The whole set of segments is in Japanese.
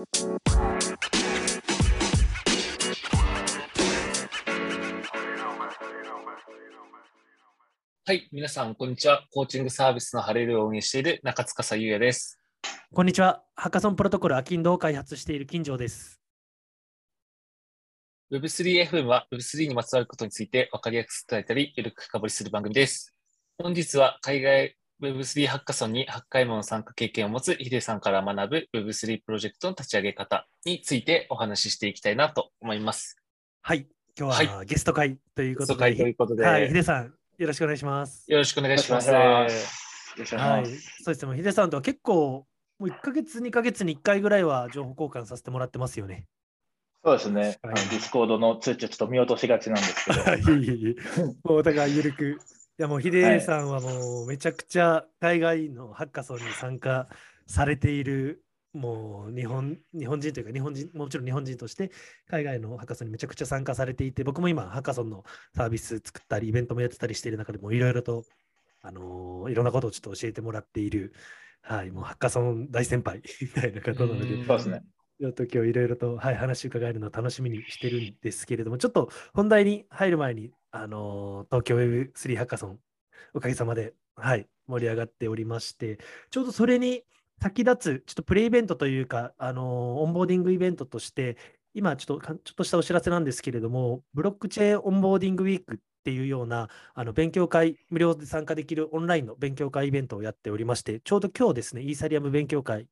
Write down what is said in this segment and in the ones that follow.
はい、皆さん、こんにちは。コーチングサービスのハレルを運営している中塚優也です。こんにちは。ハッカソンプロトコルアキンドを開発している金城です。Web3FM は Web3 にまつわることについて分かりやすく伝えたり、ゆるく深掘りする番組です。本日は海外 Web3 ハッカソンに8回もの参加経験を持つヒデさんから学ぶ Web3 プロジェクトの立ち上げ方についてお話ししていきたいなと思います。はい。今日はゲスト回ということで、はい、ということで、はい、ヒデさん、よろしくお願いします。よろしくお願いします。はい、そうですね、ヒデさんとは結構、もう1か月、2か月に1回ぐらいは情報交換させてもらってますよね。そうですね、はい、 Discord の通知をちょっと見落としがちなんですけど。もうお互い緩く。いやもうヒデさんはもうめちゃくちゃ海外のハッカソンに参加されているもう日本日本人というか日本人もちろん日本人として海外のハッカソンにめちゃくちゃ参加されていて僕も今ハッカソンのサービス作ったりイベントもやってたりしている中でもいろいろとあのー、いろんなことをちょっと教えてもらっているはいもうハッカソン大先輩みたいな方なので。そうですねちょっと今日いろいろと、はい、話伺えるのを楽しみにしてるんですけれどもちょっと本題に入る前にあのー、東京 Web3 ハッカソンおかげさまではい盛り上がっておりましてちょうどそれに先立つ、ちょっとプレイベントというか、あのオンボーディングイベントとして、今ちょっと、ちょっとしたお知らせなんですけれども、ブロックチェーンオンボーディングウィークっていうようなあの勉強会、無料で参加できるオンラインの勉強会イベントをやっておりまして、ちょうど今日ですね、イーサリアム勉強会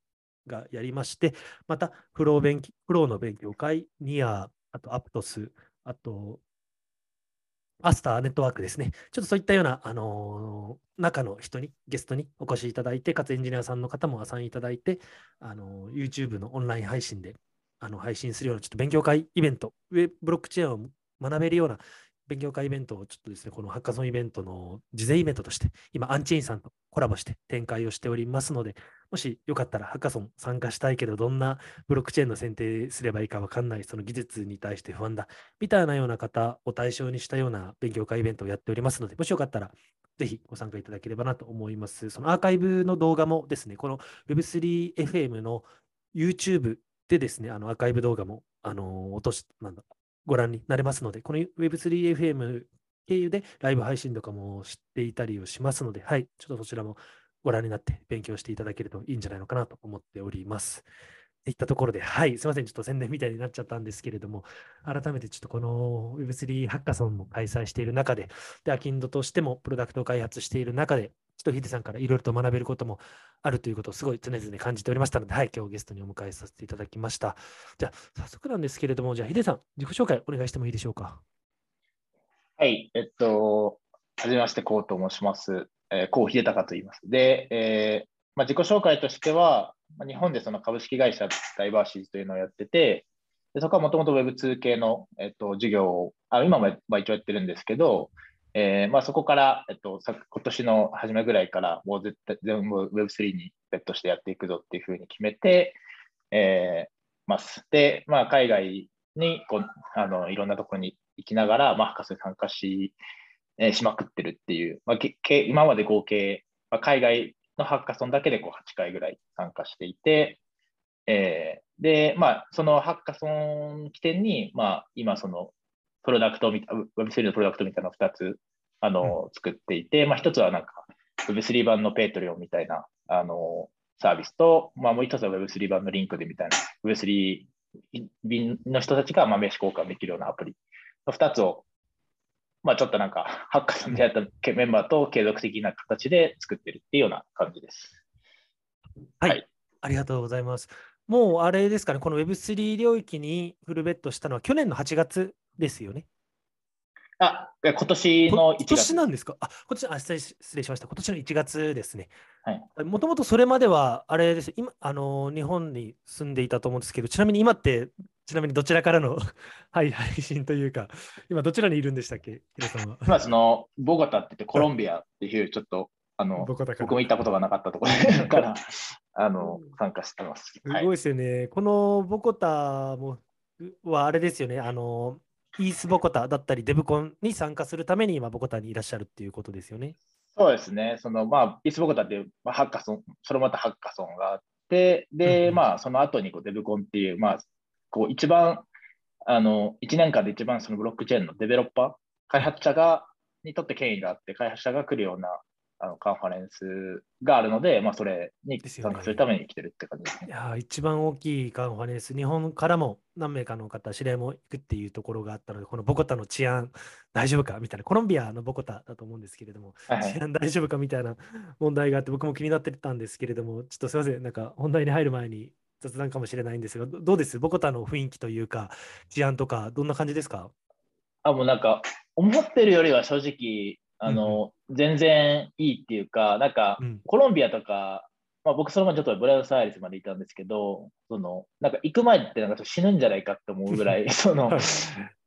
がやりまして、また Flow 勉 Flow の勉強会、 NEAR、あと Aptos、あと Astar Network ですね。ちょっとそういったような、あのー、中の人に、ゲストにお越しいただいて、かつエンジニアさんの方もアサインいただいて、あのー、YouTube のオンライン配信であの配信するようなちょっと勉強会イベント、ウェブロックチェーンを学べるような勉強会イベントをちょっとですね、このハッカソンイベントの事前イベントとして、今、アンチェインさんとコラボして展開をしておりますので、もしよかったらハッカソン参加したいけど、どんなブロックチェーンの選定すればいいかわかんない、その技術に対して不安だ、みたいなような方を対象にしたような勉強会イベントをやっておりますので、もしよかったら、ぜひご参加いただければなと思います。そのアーカイブの動画もですね、この Web3FM の YouTube でですね、あのアーカイブ動画も、あの落とし、なんだ、ご覧になれますので、この Web3FM 経由でライブ配信とかも知っていたりをしますので、はい、ちょっとそちらもご覧になって勉強していただけるといいんじゃないのかなと思っております。いったところで、はい、すみません、ちょっと宣伝みたいになっちゃったんですけれども、改めてちょっとこの Web3 ハッカソンも開催している中で、で、アキンドとしてもプロダクトを開発している中で、ちょっとヒデさんからいろいろと学べることもあるということをすごい常々感じておりましたので、はい、今日ゲストにお迎えさせていただきました。じゃあ、早速なんですけれども、じゃあヒデさん、自己紹介お願いしてもいいでしょうか？はい、えっと、はじめまして、こうと申します。えー、こう秀隆と言います。で、えーまあ、自己紹介としては、まあ、日本でその株式会社ダイバーシーズというのをやってて、でそこはもともと Web2 系の、えっと、授業を、あ今も一応やってるんですけど、えーまあ、そこから、えっと、今年の初めぐらいから、もう絶対全部 Web3 にベットしてやっていくぞっていうふうに決めて、えー、ます。で、まあ、海外にこうあのいろんなところに行きながら、まあ、博士参加し,、えー、しまくってるっていう、まあ、け今まで合計、まあ、海外のハッカソンだけでこう8回ぐらい参加していて、えー、で、まあ、そのハッカソン起点に、まあ、今、そのプロダクトみた Web3 のプロダクトみたいなのを2つあの、うん、作っていて、まあ、1つはなんか Web3 版の Patreon みたいなあのサービスと、まあ、もう1つは Web3 版の LinkedIn みたいな Web3 の人たちがまあ名刺交換できるようなアプリの2つを、まあ、ちょっとなんか ハッカソンでやったメンバーと継続的な形で作ってるっていうような感じです。はい、はい、ありがとうございます。もうあれですかね、この Web3 領域にフルベットしたのは去年の8月ですよね。あ、今年の1月。今年なんですか？あ、今年あ失礼、失礼しました。今年の1月ですね。もともとそれまでは、あれです、今、あの、日本に住んでいたと思うんですけど、ちなみに今って、ちなみにどちらからの はい、配信というか、今どちらにいるんでしたっけ、ヒロさんは。今、その、ボゴタって言って、コロンビアっていう、ちょっと、あの、僕も行ったことがなかったところ から、あの、参加してます。すごいですよね。はい、このボコタもはあれですよね。あの、イースボコタだったり、デブコンに参加するために今、ボコタにいらっしゃるっていうことですよね。そうですね。そのまあ、イースボコタっていう、まあ、ハッカソン、それまたハッカソンがあって、で、うんまあ、その後にこうデブコンっていう、まあ、こう一番、あの、1年間で一番そのブロックチェーンのデベロッパー、開発者が、にとって権威があって、開発者が来るようなあのカンファレンスがあるので、まあ、それに参加するために来てるって感じですね。いやー一番大きいカンファレンス、日本からも何名かの方、知り合いも行くっていうところがあったので、このボコタの治安大丈夫かみたいな、コロンビアのボコタだと思うんですけれども、はいはい。治安大丈夫かみたいな問題があって、僕も気になってたんですけれども、ちょっとすみません、なんか本題に入る前に雑談かもしれないんですが、どどうです？ボコタの雰囲気というか、治安とか、どんな感じですか？あ、もうなんか、思ってるよりは正直、あの、全然いいっていうか、なんか、うん。コロンビアとか、まあ、僕そのままちょっとブラウスアイレスまでいたんですけど、その、なんか行く前ってなんか死ぬんじゃないかって思うぐらい、そのはい、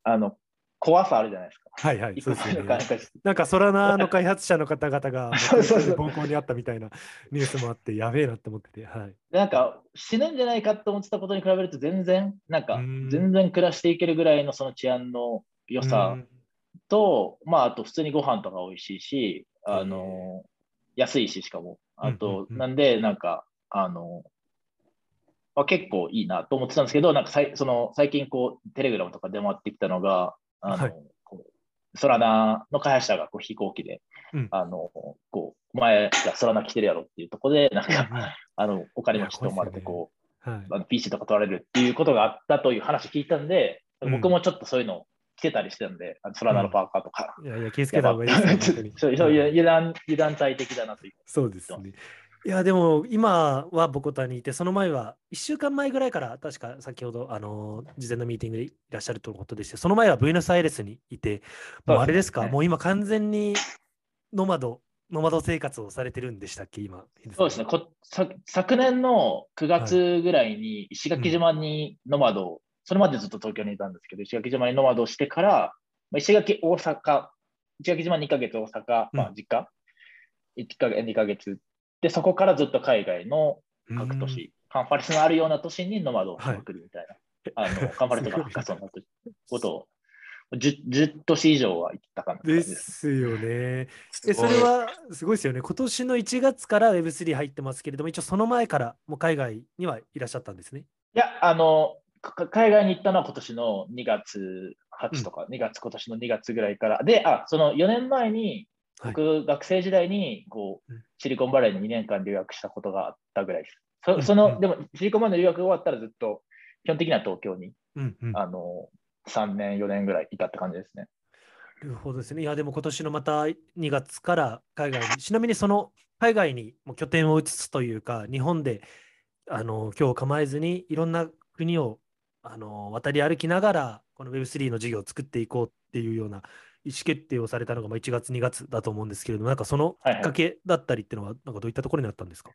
あの、怖さあるじゃないですか。はいはい、そうですよねなん。かソラナの開発者の方々が、そうそうそう暴行にあったみたいなニュースもあって、やべえなって思ってて、はい。なんか死ぬんじゃないかって思ってたことに比べると全然、なんかうん全然暮らしていけるぐらいのその治安の良さうんと、まああと普通にご飯とか美味しいし、あの、安いししかも。あと、うんなんでなんか、あの、まあ、結構いいなと思ってたんですけど、なんかさいその最近こうテレグラムとか出回ってきたのが、あの、はい。こうソラナの開発者がこう飛行機で、うん。あの、こう、お前がソラナ来てるやろっていうところで、なんか、うんあの、お金持ちと思われて、こはい。う、あの PC とか取られるっていうことがあったという話聞いたんで、うん。僕もちょっとそういうの着てたりしてたんで、あのソラナのパーカーとか。いやいや、気をつけた方がいいですよ、本当に。そうそういうはい油断、油断大敵だなという。そうですね。いや、でも今はボコタにいて、その前は1週間前ぐらいから、確か先ほど、あの事前のミーティングでいらっしゃるとのことでして、その前はブエノスアイレスにいて、もうあれですか、もう今完全にノマド、ノマド生活をされてるんでしたっけ、今。そうですね。こさ昨年の9月ぐらいに石垣島にノマド、それまでずっと東京にいたんですけど、石垣島にノマドしてから、まあ、石垣、大阪、石垣島2ヶ月、大阪、まあ、実家、1ヶ月、2ヶ月。で、そこからずっと海外の各都市、カンファレンスのあるような都市にノマドをしまくるみたいな、あの カンファレンスとかハッカソンのことを 10, 10都市以上は行ったかなです。すよね。え、それはすごいですよね。今年の1月から Web3 入ってますけれども、一応その前からもう海外にはいらっしゃったんですね。いや、あの、か海外に行ったのは今年の2月8とか、2月、今年の2月ぐらいから。で、あ、その4年前に、はい僕、学生時代にこううんシリコンバレーに2年間留学したことがあったぐらいです。そその、でも、シリコンバレーの留学が終わったらずっと、基本的には東京に。あの、3年、4年ぐらいいたって感じですね。なるほどですね。いや、でも今年のまた2月から海外に、ちなみにその海外にもう拠点を移すというか、日本であの今日構えずにいろんな国をあの渡り歩きながら、この Web3 の事業を作っていこうっていうような意思決定をされたのがまあ1月、2月だと思うんですけれども、なんかそのきはいはい。っかけだったりっていうのは、なんかどういったところにあったんですか？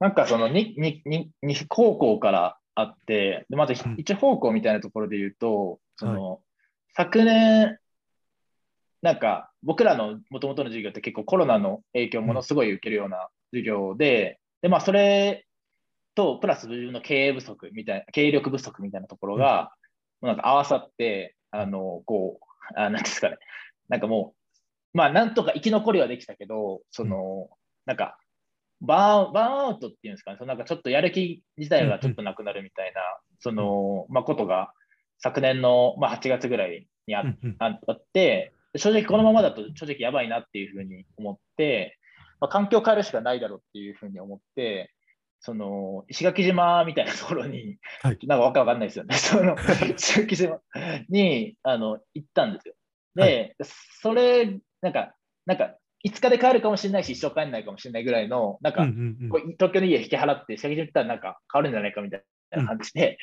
なんかその 2, 2, 2, 2方向からあって、でまずうん。1方向みたいなところで言うと、その昨年、なんか僕らのもともとの授業って結構コロナの影響をものすごい受けるような授業で、でまあそれとプラス自分の経営不足みたいな、経営力不足みたいなところが、なんか合わさって、あの、こう、あなんですかね、なんかもう、まあなんとか生き残りはできたけど、その、なんか、バーンバーンアウトっていうんですかね、そのなんかちょっとやる気自体がちょっとなくなるみたいな、その、まあ、ことが昨年の、まあ、8月ぐらいにああって、正直このままだと正直やばいなっていうふうに思って、まあ、環境を変えるしかないだろうっていうふうに思って、その石垣島みたいなところに、はいなんかわかわかんないですよね。その 石垣島にあの行ったんですよ。で、それ、なんか、なんか、5日で帰るかもしれないし、一生帰んないかもしれないぐらいの、なんか、うんうんうんこう東京の家引き払って、石垣島行ったらなんか変わるんじゃないかみたいな感じで、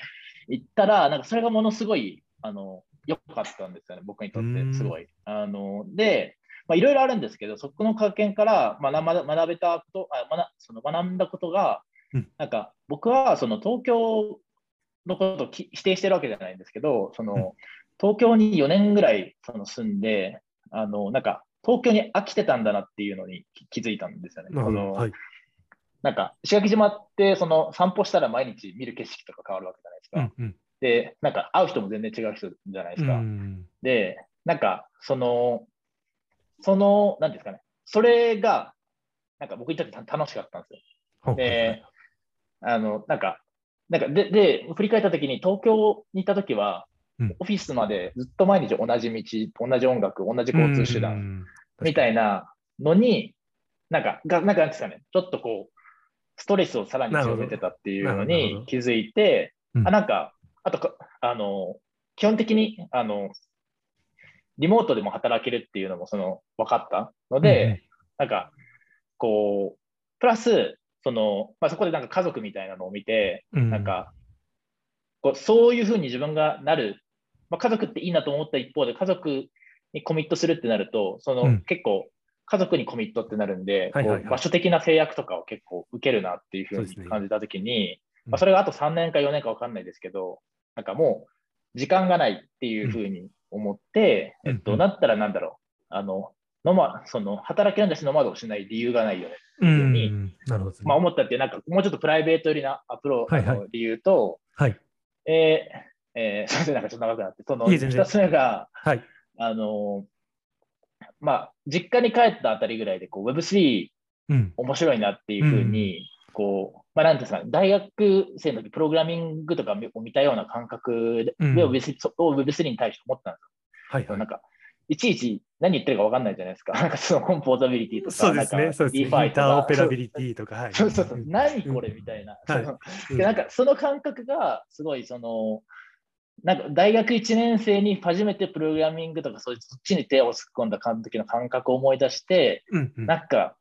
行ったら、なんかそれがものすごい、あの、良かったんですよね、僕にとって、すごい。あの、で、まあ、いろいろあるんですけど、そこの経験から学ば学べたこと、あ学その学んだことがうん、なんか僕はその東京のことをき否定してるわけじゃないんですけど、その東京に4年ぐらいその住んで、あの、なんか東京に飽きてたんだなっていうのに気気づいたんですよね。そのはい。なんか石垣島ってその散歩したら毎日見る景色とか変わるわけじゃないですか。うんうんで、なんか会う人も全然違う人じゃないでうすか。んで、なんか、その、その、なんですかね、それが、なんか僕にとって楽しかったんですよ。で、あの、なんか、なんかで、で、振り返ったときに東京に行ったときは、うん。オフィスまでずっと毎日同じ道、同じ音楽、同じ交通手段段みたいなのに、なんか、がなんかなんですかね、ちょっとこう、ストレスをさらに強めてたっていうのに気づいて、うん。あなんか、あとか、あの、基本的に、あの、リモートでも働けるっていうのもその分かったので、なんか、こう、プラス、その、まあ、そこでなんか家族みたいなのを見て、うん。なんか、こうそういうふうに自分がなる、まあ、家族っていいなと思った一方で、家族にコミットするってなると、その、うん。結構、家族にコミットってなるんで、はいはいはい。こう場所的な制約とかを結構受けるなっていうふうに感じたときに、うん。まあ、それがあと3年か4年か分かんないですけど、なんかもう時間がないっていうふうに思って、うん。えっと、うん。なったらなんだろう、あの、ノマその働きなんだしノマドをしない理由がないよね。うんになるほど。まあ、思ったっていう、なんかもうちょっとプライベート寄りなアプロ、はいはいあの理由と、はい。えーえー、すみません、なんかちょっと長くなって、そのいい全然2つ目が、はい。あのまあ、実家に帰ったあたりぐらいでこう Web3 うん。面白いなっていうふうに、こう、まあ、なんていうんですかね、大学生の時プログラミングとかを見たような感覚で、うん Web3 を Web3 に対して思ったんですよ。はいはいなん。か、いちいち何言ってるか分かんないじゃないですか。なんかそのコンポーザビリティとか、そうですね。なんかそうですね。イターオペラビリティとか。はい。そうそうそう、ん何これみたいな。はいなんかその感覚がすごいその、なんか大学1年生に初めてプログラミングとかそっちに手を突っ込んだ時の感覚を思い出して、うんうんなんか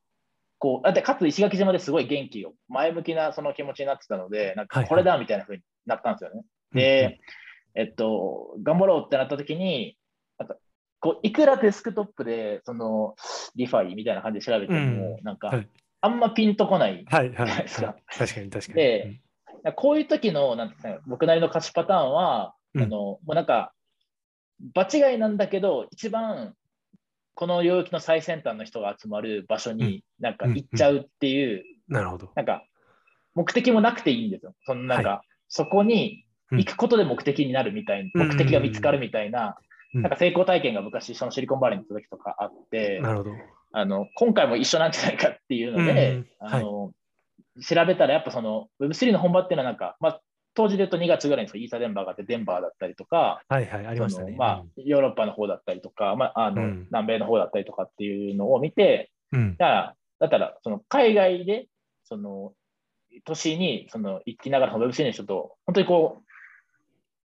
こう、あでかつ石垣島ですごい元気を、前向きなその気持ちになってたので、なんはいはいかこれだみたいな風になったんですよね。で、えっと、頑張ろうってなった時に、なんかこういくらデスクトップでそのリファイみたいな感じで調べても、なんか、はい。あんまピンとこないはいはい。はい。じゃないですか。確かに確かに。でこういう時の、なんていうんですかね、僕なりの勝ちパターンは、うん。あの、もうなんか、場違いなんだけど、一番、この領域の最先端の人が集まる場所になんか行っちゃうっていう、なるほど。なんか、目的もなくていいんですよ。そのなんか、そこに行くことで目的になるみたいな、うん。目的が見つかるみたいな、うんなんか成功体験が昔、そのシリコンバレーに行った時とかあって、なるほど。あの、今回も一緒なんじゃないかっていうので、うんあの、調べたらやっぱその Web3 の本場っていうのはなんか、まあ、当時で言うと2月ぐらいにそのイーサデンバーがあって、デンバーだったりとか、はいはい。ありましたね。まあ、ヨーロッパの方だったりとか、まあ、あの、うん南米の方だったりとかっていうのを見て、うん。だから、だったら、その海外で、その、都市にその行きながらその Web3 の人と、本当にこ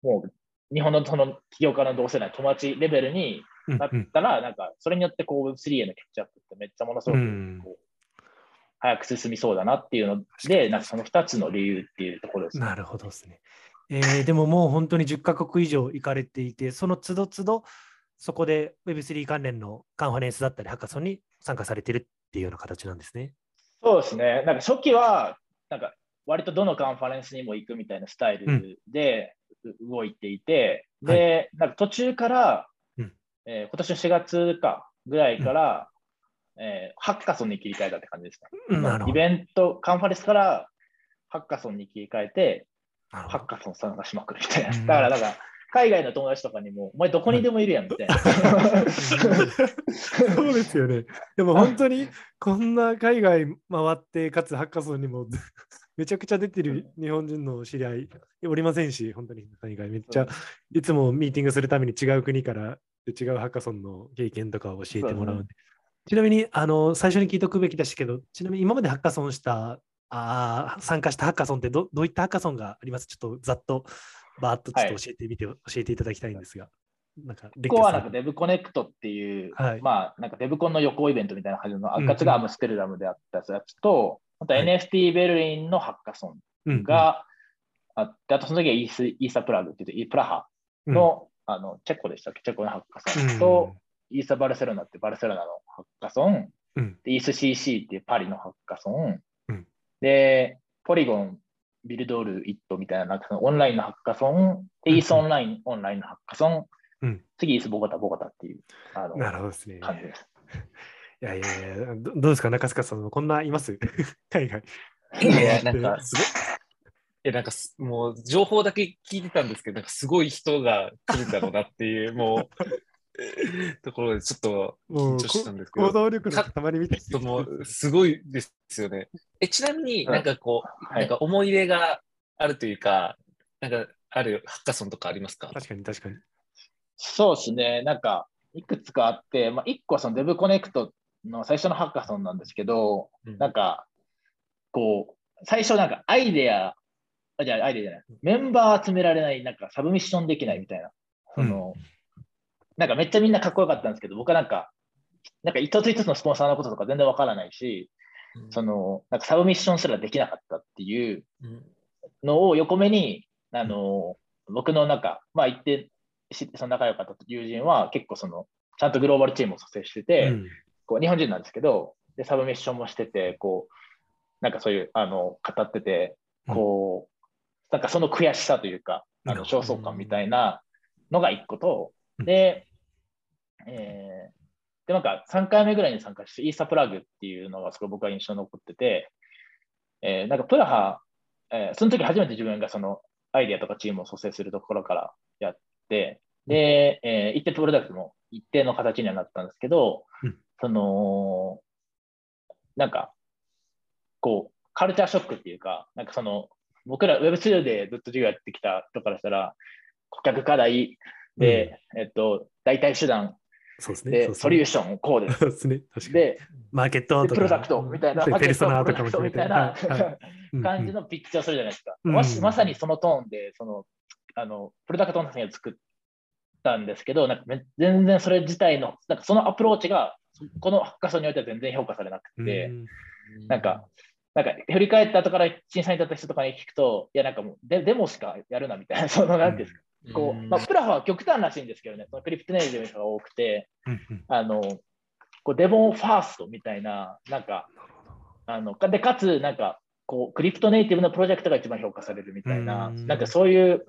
う、もう、日本のその起業家の同世代、友達レベルにうんなったら、なんか、それによってこう Web3 へのキャッチアップってめっちゃものすごくうんこう、早く進みそうだなっていうので、なんかその2つの理由っていうところですね。なるほどですね。えー でももう本当に10カ国以上行かれていて、その都度都度、そこで Web3 関連のカンファレンスだったり、ハッカソンに参加されてるっていうような形なんですね。そうですね。なんか初期は、なんか割とどのカンファレンスにも行くみたいなスタイルでう動いていて、で、なんか途中から、うんえー今年の4月かぐらいから、えーハッカソンに切り替えたって感じですね。イベント、カンファレンスからハッカソンに切り替えて、ハッカソン参加しまくるみたいな。うんだから、なんか、海外の友達とかにも、お前どこにでもいるやんみたいな。そうですよね。でも本当にこんな海外回って、かつハッカソンにもめちゃくちゃ出てる日本人の知り合いおりませんし、本当に。海外めっちゃいつもミーティングするために違う国から違うハッカソンの経験とかを教えてもらうんで。ちなみにあの最初に聞いておくべきでしたけど、ちなみに今までハッカソンした、あー参加したハッカソンってどどういったハッカソンがあります？ちょっとざっとバーっとちょっと教えてみて、教えていただきたいんですが。なんか、ここはなんか Dev コネクトっていう、はい。まあなんか Dev コンの予行イベントみたいな感じの、うんあかつがアムステルダムであったやつと、あとはい。NFT ベルリンのハッカソうんンがあって、あとその時はイースイーサプラグって言って、プラハの,、あのチェコでしたっけ、チェコのハッカソン。と、イーサバルセロナってバルセロナのハッカソン、うん。でイース CC っていうパリのハッカソン、うん。で、ポリゴン、ビルドール、イットみたいな、なんかそのオンラインのハッカソン、イースオンライン、オンラインのハッカソン、うん。次、イースボゴタ、ボゴタっていうあのなるほどですね。感じです。いやいやいや、どどうですか、中塚さんも。こんないます？海外。いや、なんかすごい。え、なんかすもう情報だけ聞いてたんですけど、なんかすごい人が来るんだろうなっていう、もう、ところでちょっともう緊張したんですけど。行動力の塊みたいちょっともうすごいですよね。え、ちなみになんかこう、はい。なんか思い入れがあるというか、なんかあるハッカソンとかありますか？確かに確かに。そうですね、なんか、いくつかあって、まあ、1個はその Dev コネクトの最初のハッカソンなんですけど、うん。なんか、こう、最初なんかアイデア、あじゃあアイデアじゃない、メンバー集められない、なんかサブミッションできないみたいな、その、なんかめっちゃみんなかっこよかったんですけど、僕はなんか、なんか一つ一つのスポンサーのこととか全然わからないし、その、なんかサブミッションすらできなかったっていううん。のを横目に、あの、僕の中、まあ一定、しその仲良かった友人は結構その、ちゃんとグローバルチームを蘇生してて、うんこう日本人なんですけど、で、サブミッションもしてて、こう、なんかそういう、あの、語ってて、こう、なんかその悔しさというか、あの、焦燥感みたいなのが一個と、うん。で、えーで、なんか3回目ぐらいに参加して、イーサプラグっていうのがすごい僕は印象に残ってて、えーなんかプラハ、えーその時初めて自分がそのアイデアとかチームを蘇生するところからやって、で、えー一定プロダクトも一定の形にはなったんですけど、うんその、なんか、こう、カルチャーショックっていうか、なんかその、僕ら Web2 でずっと授業やってきた人からしたら、顧客課題で、えっと、代替手段そうですね。で、ソリューシションこうです。そうですね。確かに。で、マーケットとか。でプロダクトみたいな、ペルソナとかみたいな感じのピッチをするじゃないですか。まさにそのトーンで、その、あの、プロダクトの作ったんですけど、なんかめ全然それ自体の、なんかそのアプローチが、このハッカソンにおいては全然評価されなくうん。て、なんか、なんか振り返った後から審査に立った人とかに聞くと、いや、なんかもうデデモしかやるなみたいな、その、なんていうんですか、こう、まあ、プラハは極端らしいんですけどね、そのクリプトネイティブが多くて、あの、こうデモファーストみたいな、なんか、あの、かで、かつ、なんか、こう、クリプトネイティブのプロジェクトが一番評価されるみたいな、うん。なんかそういう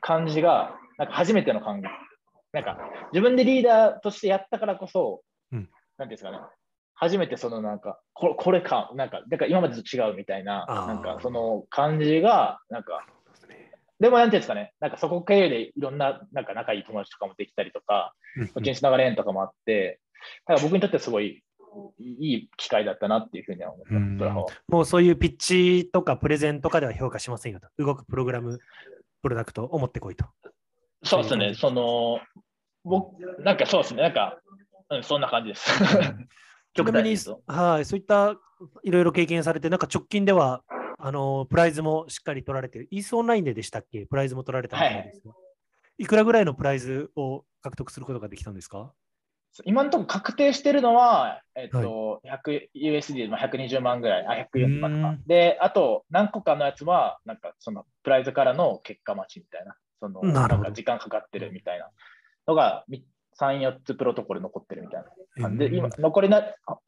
感じが、なんか初めての感じ。なんか、自分でリーダーとしてやったからこそ、うんなんていうんですかね、初めてそのなんか、これこれか、なんか、なんか今までと違うみたいな、なんかその感じが、なんか、でもなんていうんですかね、なんかそこ経由でいろんな、なんか仲いい友達とかもできたりとか、うんこっちにつながれんとかもあって、だから僕にとってはすごいいい機会だったなっていうふうには思ってます、うんプラハは。もうそういうピッチとかプレゼンとかでは評価しませんよと。動くプログラム、プロダクトを持ってこいと。そうですね、その、僕、なんかそうですね、なんか、うん、そんな感じです。極端にはい、そういったいろいろ経験されて、なんか直近では、あのプライズもしっかり取られてる。イースオンラインででしたっけ？プライズも取られたみたいですが、い、くらぐらいのプライズを獲得することができたんですか？今のところ確定してるのは、えっと、100USD、まあ、120万ぐらい、あ、140万とか。うん。で、あと、何個かのやつは、なんか、その、プライズからの結果待ちみたいな、その、なんか時間かかってるみたいなのが、み3、4つプロトコル残ってるみたいな感じで、うん今、残りの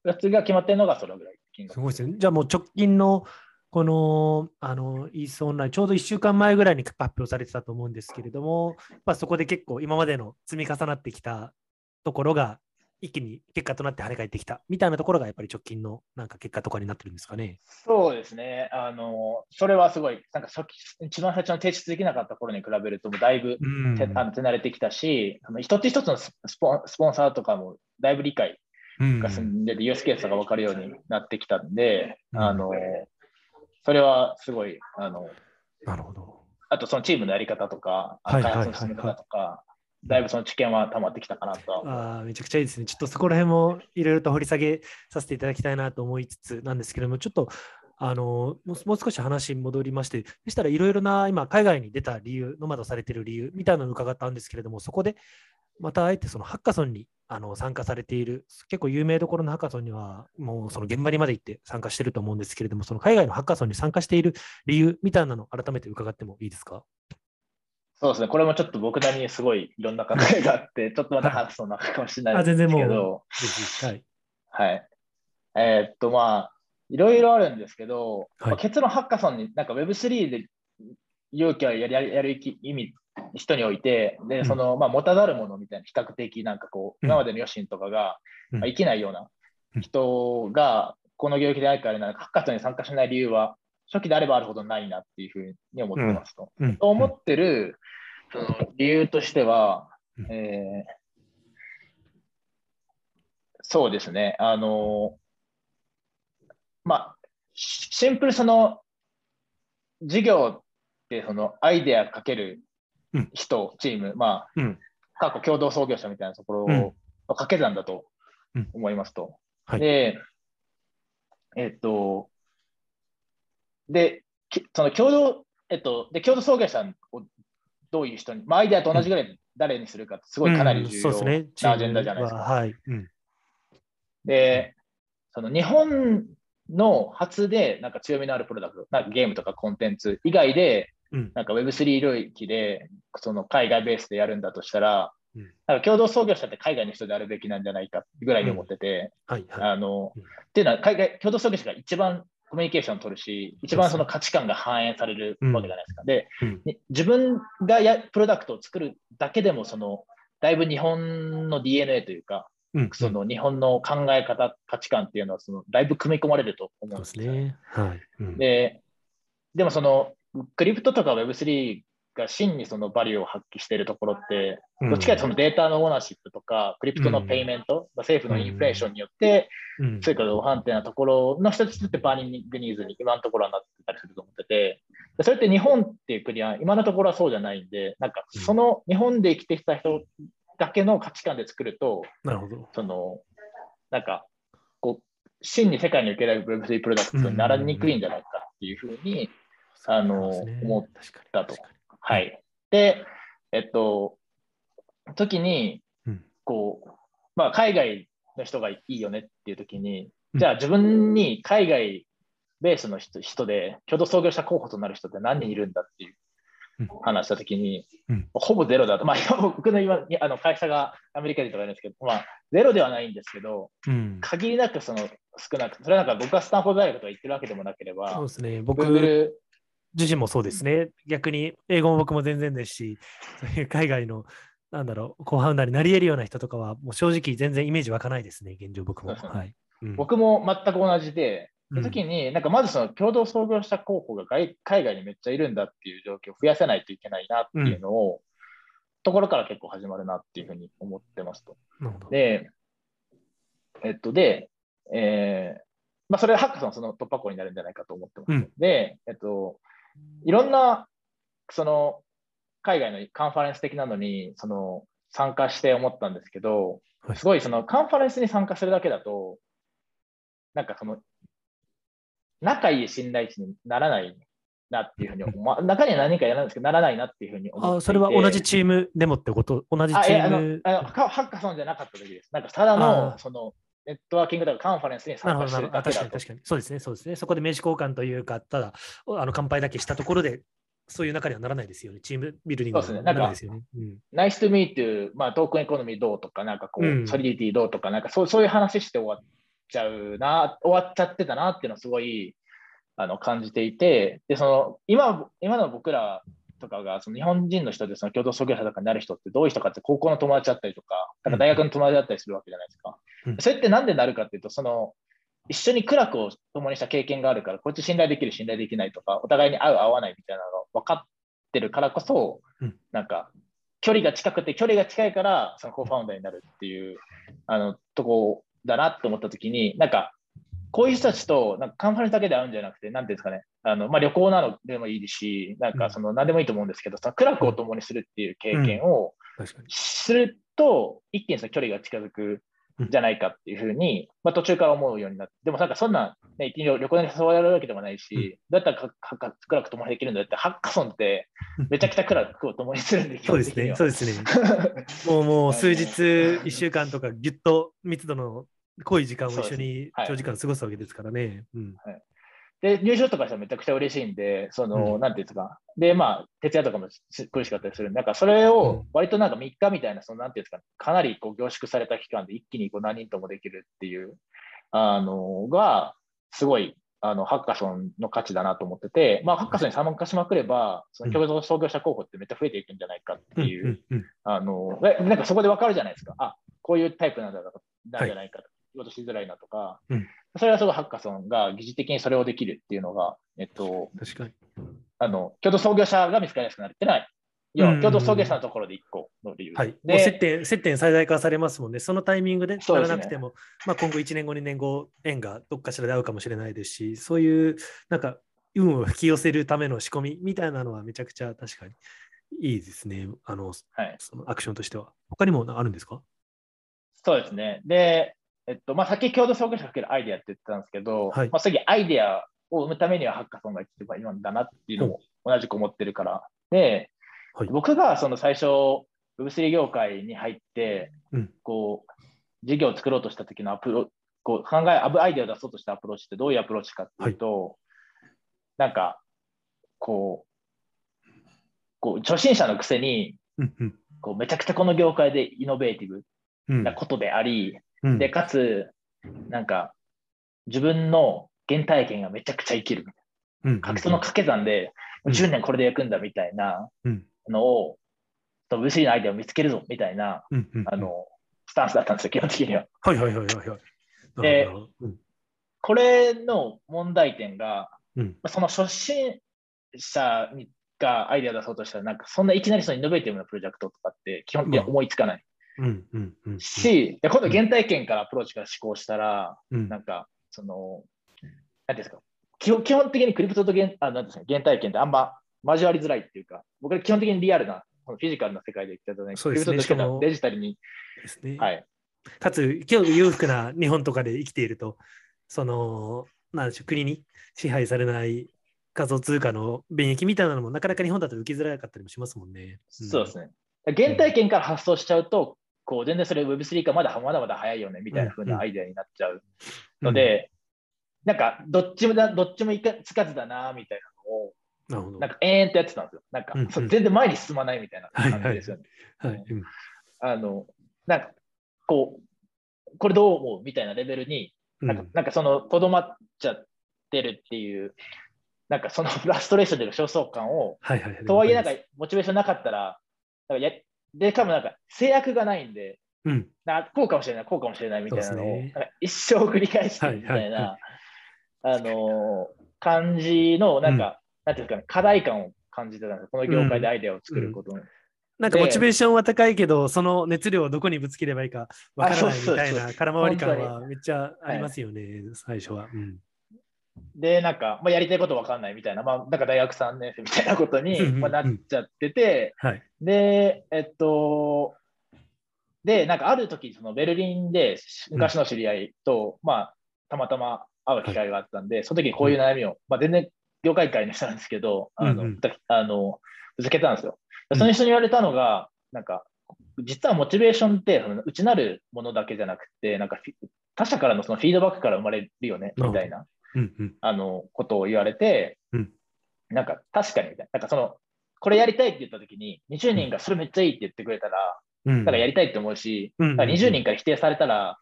やつが決まってるのがそれぐらい金額。すごいですね。じゃあもう直近のこのあのイースオンライン、ちょうど1週間前ぐらいに発表されてたと思うんですけれども、まあ、そこで結構今までの積み重なってきたところが一気に結果となって跳ね返ってきたみたいなところがやっぱり直近のなんか結果とかになってるんですかね。そうですね。あの、それはすごい、なんか一番最初の提出できなかった頃に比べると、もうだいぶうん手あの手慣れてきたし、あの一つ一つのススポンスポンサーとかもだいぶ理解うんが進んでて、ユースケースが分かるようになってきたんで、うんあの、それはすごい、あの、なるほど。あとそのチームのやり方とか、あ開発の進め方とか、だいぶその知見は溜まってきたかなとあめちゃくちゃいいですね。ちょっとそこら辺もいろいろと掘り下げさせていただきたいなと思いつつなんですけれども、ちょっとあのもう少し話戻りまして、でしたらいろいろな今、海外に出た理由、ノマドされている理由みたいなのを伺ったんですけれども、そこでまたあえてそのハッカソンにあの参加されている、結構有名どころのハッカソンには、もうその現場にまで行って参加していると思うんですけれども、その海外のハッカソンに参加している理由みたいなのを改めて伺ってもいいですか？そうですね、これもちょっと僕なりにすごいいろんな考えがあって、ちょっとまた話すのなかもしれないあですけど、はい。はい。えーっと、まあ、いろいろあるんですけど、はい。まあ結論ハッカソンに、なんか Web3 で勇気をやるやるやる意味、人において、で、うん。その、まあ、持たざるものみたいな、比較的なんかこう、うん。今までの余震とかが、うん。まあ、生きないようなうん。人が、この領域であるからな、ハッカソンに参加しない理由は、初期であればあるほどないなっていうふうに思ってますと。うん。と思ってる、その理由としては、うん。えーそうですね。あの、まあ、シシンプルその、授業ってそのアイデアかけるうん。人、チーム、まあ、うん。過去共同創業者みたいなところを、うん。の掛け算だとうん。思いますと。はい。で、えっと、で、きその共同、えっと、で、共同創業者をどういう人に、まあ、アイデアと同じぐらい誰にするかってすごいかなり重要。なアジェンダじゃないですか。チームははい。うん。で、その日本の初でなんか強みのあるプロダクト、なんかゲームとかコンテンツ以外で、うん。なんか Web3 領域でその海外ベースでやるんだとしたら、うんなんか共同創業者って海外の人であるべきなんじゃないかぐらいに思ってて、っていうのは海外、共同創業者が一番コミュニケーションを取るし、一番その価値観が反映されるわけじゃないですか。で、自分がやプロダクトを作るだけでも、その、だいぶ日本の DNA というか、うん。その日本の考え方、価値観っていうのは、そのだいぶ組み込まれると思そううんでよね。ですすね。はい。うんで、でもその、 crypto とか Web3 が真にそのバリューを発揮しているところって、うん。どっちかというとそのデータの ownership とか、 crypto の payment、まあ政府のインフレーションによって、うん。そういうか不安定なところの一つって burning needs に今のところはなってたりすると思ってて、でそれって日本っていう国は今のところはそうじゃないんで、なんかその日本で生きてきた人だけの価値観で作ると、なるほど。その、なんか、こう、真に世界に受けられる Web3 プロダクトにならにくいんじゃないかっていうふうに、あのね思ったとはい。で、えっと、時にうん、こう、まあ、海外の人がいいよねっていう時に、うんじゃあ自分に海外ベースの人人で共同創業者候補となる人って何人いるんだっていううん話した時に、うんほぼゼロだと。まあ、今 僕の今あの会社がアメリカ人とかいるんですけど、まあ、ゼロではないんですけど、にうん。限りなくその少なく、それはなんか僕はスタンフォード大学とか行ってるわけでもなけれそうばで、すね。僕 Google 自身もそうですね。逆に英語も僕も全然ですし、そういう海外の、なんだろう、コーハウンダーになり得るような人とかは、もう正直全然イメージ湧かないですね、現状僕も。はい。うん僕も全く同じで、うんその時に、なんかまずその共同創業者候補が外海外にめっちゃいるんだっていう状況を増やさないといけないなっていうのを、ところから結構始まるなっていうふうに思ってますと。で、えっと、で、えーまあ、それはハッカソンその突破口になるんじゃないかと思ってます。うんで、えっと、いろんな、その、海外のカンファレンス的なのに、その、参加して思ったんですけど、はい。すごいそのカンファレンスに参加するだけだと、なんかその、仲いい信頼値にならないなっていうふうに思う、ま あ中には何人かやるんですけど、ならないなっていうふうに思っそれは同じチームでもってこと？同じチあいやあのーム。あのハハッカソンじゃなかった時です。なんかただあのー。そのネットワーキングとかカンファレンスに参加してるだけだと。確かに確かに。そうですね、そうですね。そこで名刺交換というか、ただ、あの乾杯だけしたところで、そういう中にはならないですよね。チームビルディングはならないですよね。うん Nice to meet you、まあ、 token economy どうとか、なんかこう、うん Solidity どうとか、なんかそうそういう話して終わっちゃうな、終わっちゃってたなっていうのをすごいあの感じていて、で、その今今の僕らとかがその日本人の人でその共同創業者とかになる人ってどういう人かって高校の友達だったりとか、なんか大学の友達だったりするわけじゃないですか。うん。それってなんでなるかっていうと、その一緒に苦楽を共にした経験があるから、こっち信頼できる、信頼できないとか、お互いに合う、合わないみたいなのが分かってるからこそ、うん。なんか距離が近くて、距離が近いから、そのコーファウンダーになるっていうあのとこだなって思ったときに、なんか、こういう人たちとなんかカンファレンスだけで会うんじゃなくて、なんていうんですかね、あのまあ、旅行なのでもいいし、なんかその何でもいいと思うんですけど、その苦楽を共にするっていう経験を。すると、一気にその距離が近づくんじゃないかっていうふうに、まあ、途中から思うようになって、でもなんかそんな、ね、旅行に誘われるわけでもないし、どうやったらかか苦楽共にできるんだって、ハッカソンってめちゃくちゃ苦楽を共にするんで、そうですね、そうですね。もうもう数日、1週間とかぎゅっと密度の濃い時間を一緒にはい長時間過ごすわけですからね。うんで、入賞とかしたらめちゃくちゃ嬉しいんで、その、うんなんていうんですか。で、まあ、徹夜とかもし苦しかったりするんで、なんかそれを割となんか3日みたいな、その、なんていうんですか、かなりこう凝縮された期間で一気にこう何人ともできるっていう、あの、が、すごい、あの、ハッカソンの価値だなと思ってて、まあ、ハッカソンに参加しまくれば、その共同創業者候補ってめっちゃ増えていくんじゃないかってうんいう、あの、えなんかそこでわかるじゃないですか。あ、こういうタイプなんだななんじゃないかと。仕事しづらいなとか、うんそれはすごいハッカソンが疑似的にそれをできるっていうのが、えっと、確かに。あの、共同創業者が見つかりやすくなるっていうのは要うんは共同創業者のところで1個の理由。はい。もうで接点、接点最大化されますもんね。そのタイミングでならなくても、まあ今後1年後、2年後、縁がどっかしらで合うかもしれないですし、そういう、なんか、運を引き寄せるための仕込みみたいなのはめちゃくちゃ確かにいいですね。あの、はい、そのアクションとしては。他にもあるんですか？そうですね。で、えっと、まあ、さっき共同創業者かけるアイデアって言ってたんですけど、はい。まあ、次アイデアを生むためにはハッカソンが一番今だなっていうのも同じく思ってるから。で、はい。僕がその最初、Web3 業界に入って、うん。こう、事業を作ろうとした時のアプロこう考え、アブアイデアを出そうとしたアプローチってどういうアプローチかっていうと、なんか、こう、こう初心者のくせに、うんうん。こうめちゃくちゃこの業界でイノベーティブうん。なことであり、うん。で、かつ、なんか、自分の原体験がめちゃくちゃ生きるみたいうんな。その掛け算で、うん。10年これで役んだみたいなうん。のを、その VC のアイデアを見つけるぞみたいな、うんうんあの、スタンスだったんですよ、基本的には。はいはいはいはいはい。でうん。これの問題点が、うん。その初心者にがアイデアを出そうとしたら、なんかそんないきなりそのイノベーティブなプロジェクトとかって基本的には思いつかない。うんうんうんし、で今度原体験からアプローチから思考したら、うんなんか、その、なんですか、基本基本的にクリプトと原あなんですか原体験ってあんま交わりづらいっていうか、僕は基本的にリアルな、このフィジカルな世界で生きてたので、ねクリプトとデジタルに、ですね。はい、かつ、今日裕福な日本とかで生きていると、その、なんでしょう、国に支配されない仮想通貨の便益みたいなのもなかなか日本だと受けづらかったりもしますもんね。そうですね。原体験から発想しちゃうと、こう全然それ Web3 かまだまだまだ早いよねみたいな風なアイデアになっちゃううんの、で、なんかどっちもだ、どっちもいかつかずだなみたいなのを、なんか延々とやってたんですよ。なんか、うんうん全然前に進まないみたいな感じですよね。はい。うんあの、なんか、こう、これどう思うみたいなレベルに、うんなんか、なんかその、とどまっちゃってるっていう、なんかその フラストレーションでの焦燥感を、はいはいはい。とはいえ、なんかモチベーションなかったら、なんかやで、かもなんか、制約がないんで、うん。なこうかもしれない、こうかもしれないみたいなのを、ね一生繰り返してるみたいな、はいはいあのー感じの、なんか、なんていうかね、課題感を感じてたんですよ。この業界でアイデアを作ることの。なんかでモチベーションは高いけど、その熱量をどこにぶつければいいかわからないみたいな空回り感本はめっちゃありますよね、最初は。うんで、なんか、まあ、やりたいことわかんないみたいな、まあ、なんか大学3年生みたいなことに、うんうんうんまあ、なっちゃってて、はい。で、えっと、で、なんかある時、そのベルリンで昔の知り合いと、まあ、たまたま会う機会があったんで、その時にこういう悩みを、まあ、全然業界界の人なんですけど、あの、うんうんあのぶつけたんですよ。その人に言われたのが、なんか、実はモチベーションって、その内なるものだけじゃなくて、なんか他者からのそのフィードバックから生まれるよね、みたいな。うんうん。あのことを言われて、うん。なんか確かにみたいな、なんかその、これやりたいって言ったときに、20人がそれめっちゃいいって言ってくれたら、うん。だからやりたいって思うし、うんから20人から否定されたら、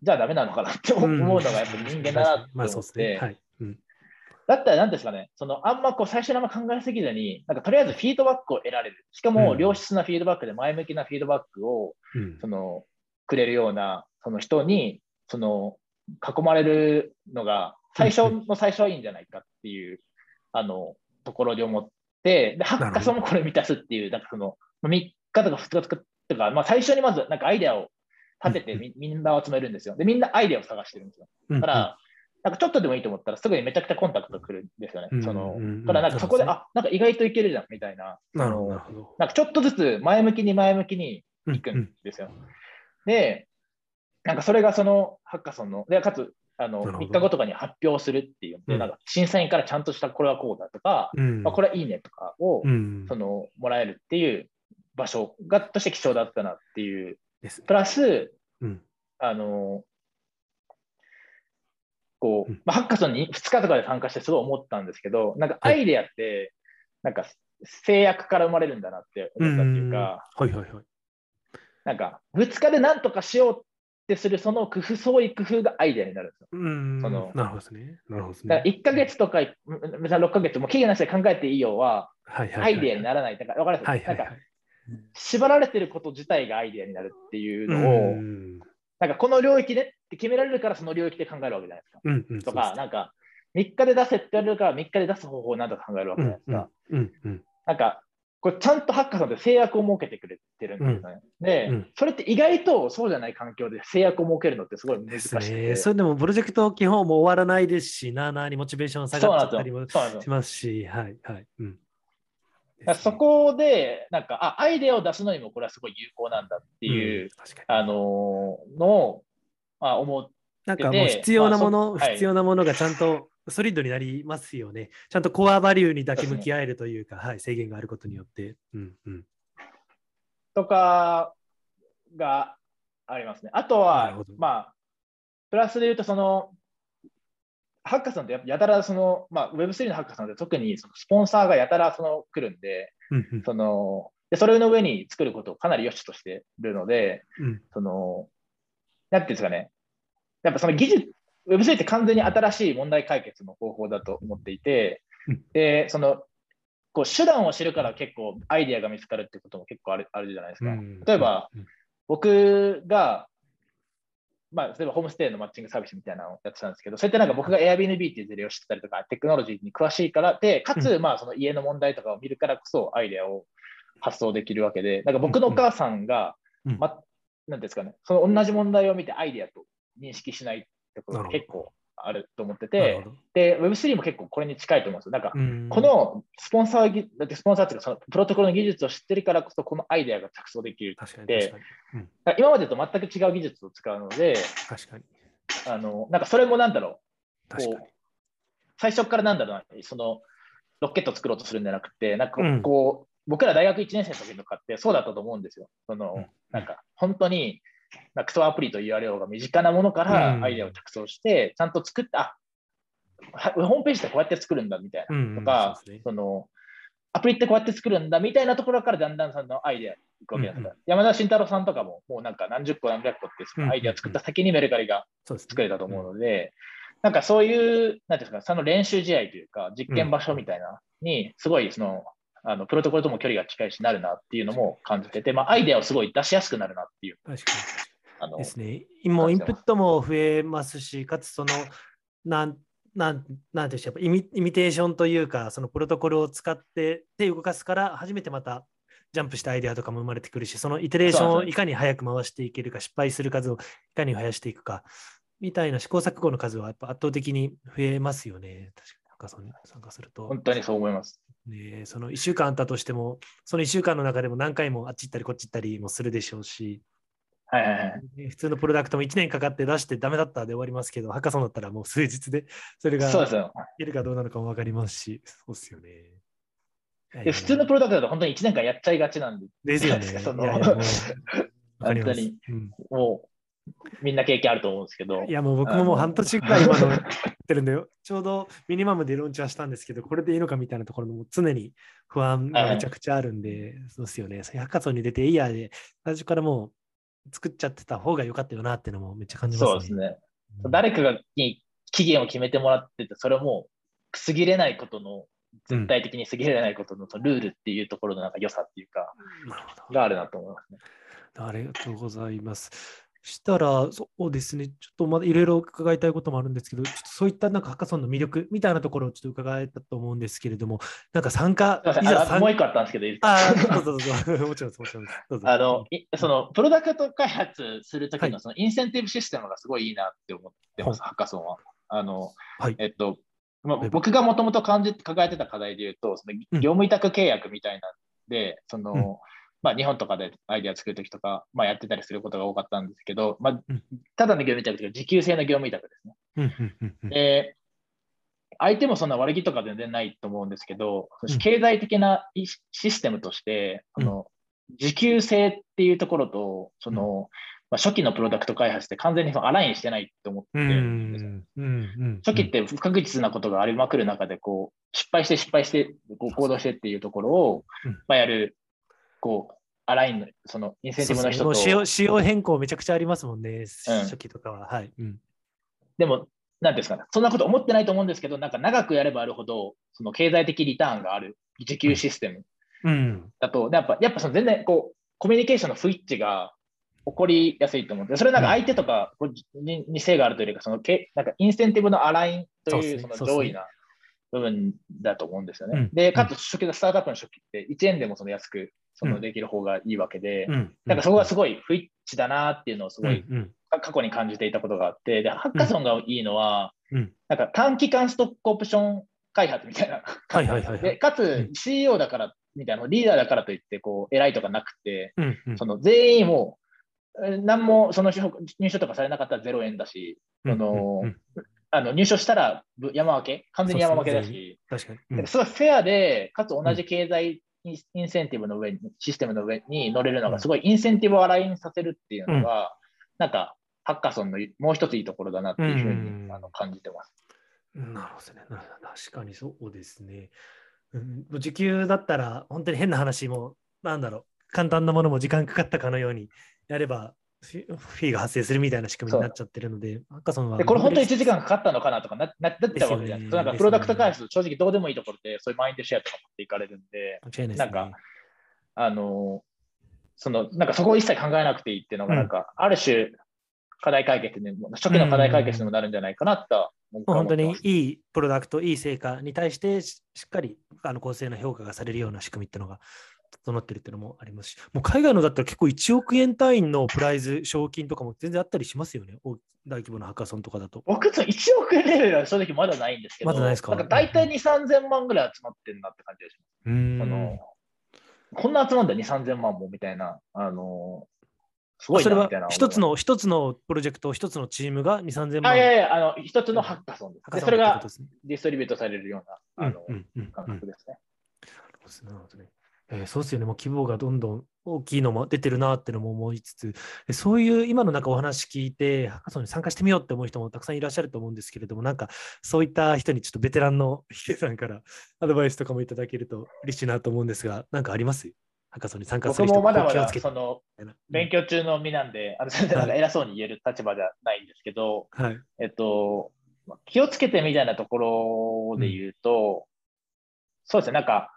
じゃあダメなのかなって思ううん。のがやっぱ人間だなってまあ思って、だったら何ですかね、そのあんまこう最初にあんま考えすぎずに、なんかとりあえずフィードバックを得られる。しかもうん。良質なフィードバックで前向きなフィードバックをうん。そのくれるようなその人にその囲まれるのが最初の最初はいいんじゃないかっていうあのところで思って、で、ハッカソンもこれ満たすっていう、なんかその3日とか2日とかとか、まあ、最初にまずなんかアイデアを立ててみみんなを集めるんですよ。で、みんなアイデアを探してるんですよ。うんだから、なんかちょっとでもいいと思ったら、すぐにめちゃくちゃコンタクト来るんですよね。うんそのうんうんだからなんかそこで、あ、なんか意外といけるじゃんみたいな。なるほど、なんかちょっとずつ前向きに前向きにうん行くんですよ。で、なんかそれがそのハッカソンの、でかつあのなるほど。3日後とかに発表するっていうので、うん。なんか審査員からちゃんとしたこれはこうだとか、うんまあ、これはいいねとかを、うん。そのもらえるっていう場所がとして貴重だったなっていう、プラス、うん。あのこううん。まあ、ハッカソンに2日とかで参加してすごい思ったんですけど、なんかアイデアって、なんか制約から生まれるんだなって思ったっていうか、はいはいはい。なんか2日で何とかしようってするその工夫、そういう工夫がアイデアになるんですよ。うんそのなるほどですね。なるほどですだからね。1ヶ月とか、別に6ヶ月も期限なしで考えていいようは、はいはいはい。アイデアにならない。だから、わかります、はいはいはないんか、縛られてること自体がアイデアになるっていうのを、うんなんかこの領域でって決められるからその領域で考えるわけじゃないですか。うんうん。とか、なんか、3日で出せって言われるから3日で出す方法をなんとか考えるわけじゃないですか。うんうんうん。なんか、これちゃんとハッカーさんって制約を設けてくれてるんですよね。で、うんそれって意外とそうじゃない環境で制約を設けるのってすごい難しくて。ね。それでもプロジェクト基本も終わらないですし、なあなあにモチベーション下がっちゃったりもしよますし、はいはい。うん。そこで、なんか、あ、アイデアを出すのにもこれはすごい有効なんだっていう、うんあのーのを、まあ、思う。なんかもう必要なもの、まあそはい必要なものがちゃんとソリッドになりますよね。ちゃんとコアバリューにだけ向き合えるというか、はい、制限があることによって。うんうん。とかがありますね。あとはまあ、プラスで言うと、その、ハッカーさんってややたらその、まあ、Web3 のハッカーさんって特にそのスポンサーがやたらその来るんで、うんうんそのでそれの上に作ることをかなり良しとしてるので、うんその、なんていうんですかね、やっぱその技術、Web3 って完全に新しい問題解決の方法だと思っていてうん、で、その、こう手段を知るから結構アイデアが見つかるってことも結構あるあるじゃないですか。うん。例えば、うん。僕が、まあ、例えばホームステイのマッチングサービスみたいなのをやってたんですけど、それってなんか僕が Airbnb っていう事例を知ってたりとか、テクノロジーに詳しいからで、かつ、まあ、その家の問題とかを見るからこそアイデアを発想できるわけで、なんか僕のお母さんが、うん。ま、なんですかね、その同じ問題を見てアイデアと認識しないところ結構あると思っててで、Web3 も結構これに近いと思うんですよ。なんか、うんこのスポンサーぎ、だってスポンサーっていうか、そのプロトコルの技術を知ってるからこそ、このアイデアが着想できる。確かにで確かに。うん、今までと全く違う技術を使うので、確かに。あのなんかそれもなんだろう、こう。最初からなんだろうな、そのロケットを作ろうとするんじゃなくて、なんかうんこう、僕ら大学1年生の時とかってそうだったと思うんですよ。そのうんなんか本当に、クソアプリと言われようが身近なものかうん。らアイデアを着想して、ちゃんと作った、ホームページってこうやって作るんだみたいな。うんうんとか、そのアプリってこうやって作るんだみたいなところからだんだんそのアイデアいくわけですか。ら、うんう山田慎太郎さんとかももうなんか何十個何百個ってそのアイデア作った先にメルカリが作れたと思うので、なんかそういう、なんていうんですか、その練習試合というか、実験場所みたいなに、すごいその、あのプロトコルとも距離が近いしなるなっていうのも感じてて、まあ、アイデアをすごい出しやすくなるなっていう。確かに。あのですね。今、インプットも増えますし、かつその、なん、なん、なんていうんでしょうイミ、イミテーションというか、そのプロトコルを使って手を動かすから、初めてまたジャンプしたアイデアとかも生まれてくるし、そのイテレーションをいかに早く回していけるか、失敗する数をいかに増やしていくか、みたいな試行錯誤の数はやっぱ圧倒的に増えますよね。確かに。ハッカソンに参加すると。本当にそう思います。ね、その1週間あったとしても、その1週間の中でも何回もあっち行ったりこっち行ったりもするでしょうし、はいはいはい。ね普通のプロダクトも1年かかって出してダメだったで終わりますけど、ハッカソンだったらもう数日でそれが。いるかどうなのかも分かりますし、そうですよね。普通のプロダクトだと本当に1年間やっちゃいがちなんで、ですよね。そのい 本当にうんもうみんな経験あると思うんですけどい、やもう僕ももう半年くらい今のやってるんで、ちょうどミニマムでローンチはしたんですけど、これでいいのかみたいなところも常に不安がめちゃくちゃあるんで、そうですよね。ハッカソンに出てエイヤーで最初からもう作っちゃってた方が良かったよなっていうのもめっちゃ感じますね。そうですね。うん誰かがに期限を決めてもらってて、それも過ぎれないことの、絶対的に過ぎれないことのルールっていうところのなんか良さっていうか。があるなと思いますね。ありがとうございます。したら、そうですね、ちょっとまだいろいろ伺いたいこともあるんですけど、ちょっとそういったなんかハッカソンの魅力みたいなところをちょっと伺えたと思うんですけれども、なんか参加、すいざ参もう一個あったんですけど、いいですか？ああ、どうぞどうぞ、もちろんです、もちろんです。どうぞ。あの、いその、プロダクト開発するときはい。のそのインセンティブシステムがすごいいいなって思ってます、ハッカソンは。あの、はい。えっと、まあはい。僕がもともと感じ抱えてた課題で言うと、そのうん。業務委託契約みたいなんで、その、うんまあ、日本とかでアイデア作るときとか、まあ、やってたりすることが多かったんですけど、まあうん、ただの業務委託というか、時給制の業務委託ですね。で、相手もそんな悪気とか全然ないと思うんですけど、うん。経済的なイシステムとして、うんその時給制っていうところと、そのまあ、初期のプロダクト開発って完全にそのアラインしてないと思ってうん。初期って不確実なことがありまくる中で、こう、失敗して失敗して、こう行動してっていうところをうん、まあ、やる、こう、アラインの、その、インセンティブの人と、そう仕様変更めちゃくちゃありますもんね、初期とかは。はい。うんでも、なんですかね、そんなこと思ってないと思うんですけど、なんか長くやればあるほど、その経済的リターンがある時給システムうん。だと、やっぱ、やっぱその全然、こう、コミュニケーションのスイッチが起こりやすいと思うんで、それなんか相手とかにに性があるというか、そのけなんかインセンティブのアラインというその上位な部分だと思うんですよね。うんで、かつ初期のスタートアップの初期って1円でもその安くそのうんできる方がいいわけで、うん。なんかそこがすごい不一致だなっていうのをすごい過去に感じていたことがあって、で、ハッカソンがいいのは、うん。なんか短期間ストックオプション開発みたいな。はいはいはいはい。で、かうつん CEO だからみたいな、リーダーだからといって、こう、偉いとかなくて、うん。うん。その全員も、えー何もその入所とかされなかったら0円だし、そのうん。うんあの入所したらぶ山分け、完全に山分けだそうですし、確かに。うん。すごいフェアで、かつ同じ経済インセンティブの上に、システムの上に乗れるのが、すごいインセンティブをアラインさせるっていうのが、なんか、ハッカソンのもう一ついいところだなっていうふううんにあの感じてます。なるほどね。な確かにそうですね。うん、時給だったら、本当に変な話も、なんだろう、簡単なものも時間かかったかのようにやれば、フィーが発生するみたいな仕組みになっちゃってるので、ハッカソンは。で、これ本当に1時間かかったのかなとかなななっちゃうわけじゃないですか。なんかプロダクト開発、正直どうでもいいところで、そういうマインドシェアとか持っていかれるんで、間違いないですね。なんかあの、その、なんかそこを一切考えなくていいっていうのが、うんなんか、ある種、課題解決にも、初期の課題解決にもなるんじゃないかなと本当には思ってます。いいプロダクト、いい成果に対してししっかりあの公正な評価がされるような仕組みっていうのが整ってるっていうのもありますし、もう海外のだったら結構1億円単位のプライズ、賞金とかも全然あったりしますよね。大大規模なハッカソンとかだと。僕、その1億円レベルは正直まだないんですけど、まだないですか？なんか大体2、3000万ぐらい集まってるなって感じがします。うーんあのこんな集まんだ2、3000万もみたいな、あの、すごいそれは。一つの、一つのプロジェクト、一つのチームが2、3000万。あいやいや、あの、一つのハッカソンです。それがディストリビュートされるような、あの、うんうんうんうん感覚ですね。なるほどね。えーそうですよね。もう規模がどんどん大きいのも出てるなってのも思いつつ、えそういう今のなんかお話聞いて、ハッカソンに参加してみようって思う人もたくさんいらっしゃると思うんですけれども、なんかそういった人にちょっとベテランのヒデさんから アドバイスとかもいただけると嬉しいなと思うんですが、なんかあります？ハッカソンに参加す僕る人もまだまだ気をつけて。そ勉強中の身なんで、あの全然なんか偉そうに言える立場じゃないんですけど、うんはい。えっと、気をつけてみたいなところで言うと、そうですね、なんか、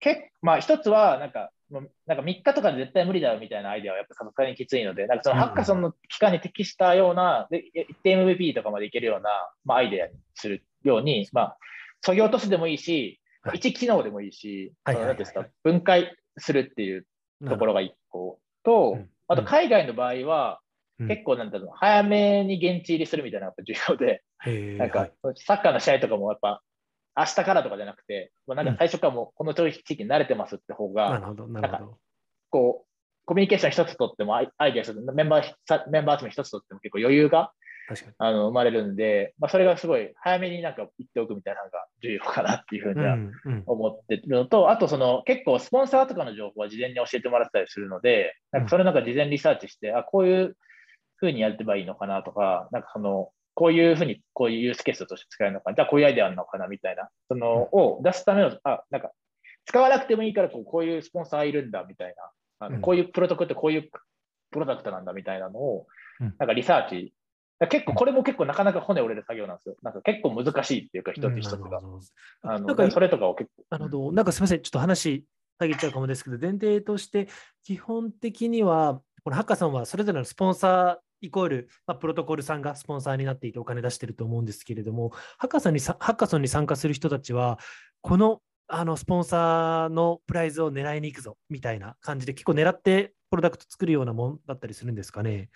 けまあ一つは、なんか、なんか3日とかで絶対無理だよみたいなアイデアはやっぱさすがにきついので、なんかそのうんハッカソンの期間に適したような、で一定 MVP とかまでいけるような、まあ、アイデアにするように、まあ、そぎ落とすでもいいし、はい。一機能でもいいし、分解するっていうところが1個。と、うんあと海外の場合は、うん。結構なんだろう、早めに現地入りするみたいなのがやっぱ重要で、なんかはい。サッカーの試合とかもやっぱ、明日からとかじゃなくて、もうなんか最初からもうこの地域に慣れてますって方が、なるほど、なるほど。こう、コミュニケーション一つとっても、アイアイデア一つ、メンバーさメンバー集め一つとっても結構余裕が確かに。あの生まれるんで、まあ、それがすごい早めになんか言っておくみたいなのが重要かなっていうふうにはうんうん思ってるのと、あとその結構スポンサーとかの情報は事前に教えてもらってたりするので、なんかそれなんか事前リサーチして、あ、こういうふうにやればいいのかなとか、なんかその、こういうふうにこういうユースケースとして使えるのか、じゃあこういうアイデアあるのかなみたいな、その、を出すための、あ、なんか、使わなくてもいいからこうこういうスポンサーいるんだみたいな、あうん。のこういうプロトコルってこういうプロダクトなんだみたいなのをうん、なんかリサーチ、結構これも結構なかなか骨折れる作業なんですよ。なんか結構難しいっていうか、一つ一つが。うん。なんかのそれとかを結構。なるほど。なんかすみません。ちょっと話下げちゃうかもですけど、前提として、基本的には、このハッカさんはそれぞれのスポンサーイコール、まあ、プロトコルさんがスポンサーになっていてお金出してると思うんですけれども、ハッカさんにさハッカソンに参加する人たちは、このあのスポンサーのプライズを狙いに行くぞみたいな感じで、結構狙ってプロダクト作るようなもんだったりするんですかね。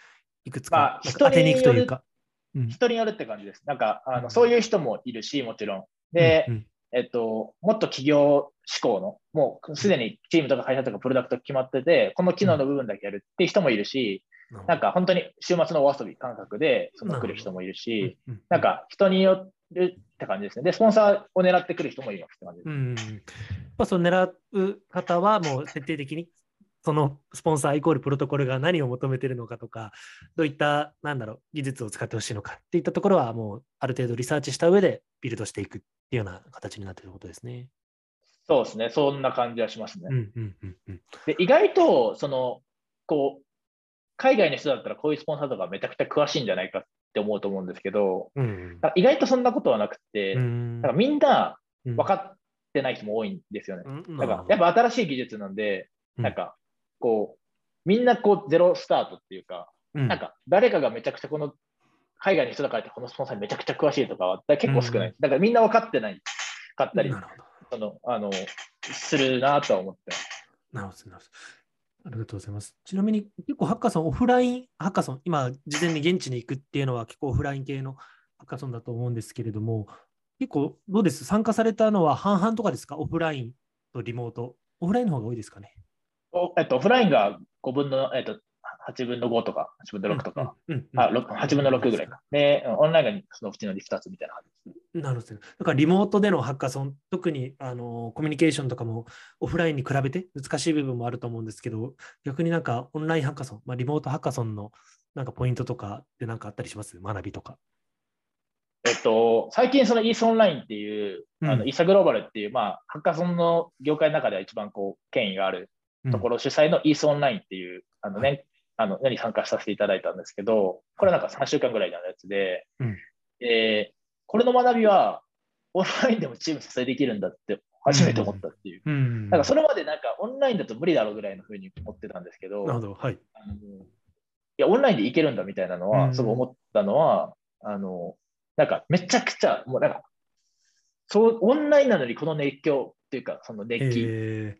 いくつか、ま当てに行くというか。うん人によるって感じです。なんか、あうんのそういう人もいるし、もちろん。で、うんうんえっと、もっと企業志向の、もうすでにチームとか会社とかプロダクト決まってて、この機能の部分だけやるっていう人もいるし、なんか本当に週末のお遊び感覚でその来る人もいるし、なんか人によるって感じですね。で、スポンサーを狙ってくる人もいますって感じです。うんうん、やっぱその狙う方はもう徹底的にそのスポンサーイコールプロトコルが何を求めているのかとか、どういった、なんだろう、技術を使ってほしいのかっていったところは、もうある程度リサーチした上でビルドしていくっていうような形になっていることですね。そうですね。そんな感じはしますね。うんうんうんうん。で、意外と、その、こう、海外の人だったらこういうスポンサーとかめちゃくちゃ詳しいんじゃないかって思うと思うんですけど、うん意外とそんなことはなくて、うんなんかみんなうん分かってない人も多いんですよね。うんなんかやっぱ新しい技術なんで、うんなんかこう、みんなこうゼロスタートっていうか、うんなんか誰かがめちゃくちゃこの海外の人だからってこのスポンサーにめちゃくちゃ詳しいとかは結構少ない。だからみんな分かってないかったり。そのあのするなとは思ってます。なるほど、なるほど。ありがとうございます。ちなみに、結構ハッカソン、オフラインハッカソン、今、事前に現地に行くっていうのは結構オフライン系のハッカソンだと思うんですけれども、結構どうです？参加されたのは半々とかですか？オフラインとリモート。オフラインの方が多いですかね？おえっと、オフラインが5分の、えっと、8分の5とか、8分の6とか、あ6 8分の6ぐらいか。で、オンラインがそのうちの2つみたいな感じですね。なるほど。だからリモートでのハッカソン、特にあのコミュニケーションとかもオフラインに比べて難しい部分もあると思うんですけど、逆になんかオンラインハッカソン、まあ、リモートハッカソンのなんかポイントとかってなんかあったりします？学びとか。えっと、最近そのイースオンラインっていう、うんあのイーサグローバルっていう、まあ、ハッカソンの業界の中では一番こう権威があるところ主催のイースオンラインっていう、あのね、あの、に参加させていただいたんですけど、これなんか3週間ぐらいのやつで、うんえーこれの学びは、オンラインでもチーム撮影できるんだって初めて思ったっていう。うん。なんかそれまでなんかオンラインだと無理だろうぐらいのふうに思ってたんですけど、なるほど。はい。あのいや、オンラインでいけるんだみたいなのは、うんすごい思ったのは、あの、なんかめちゃくちゃ、もうなんか、そう、オンラインなのにこの熱狂っていうか、その熱気え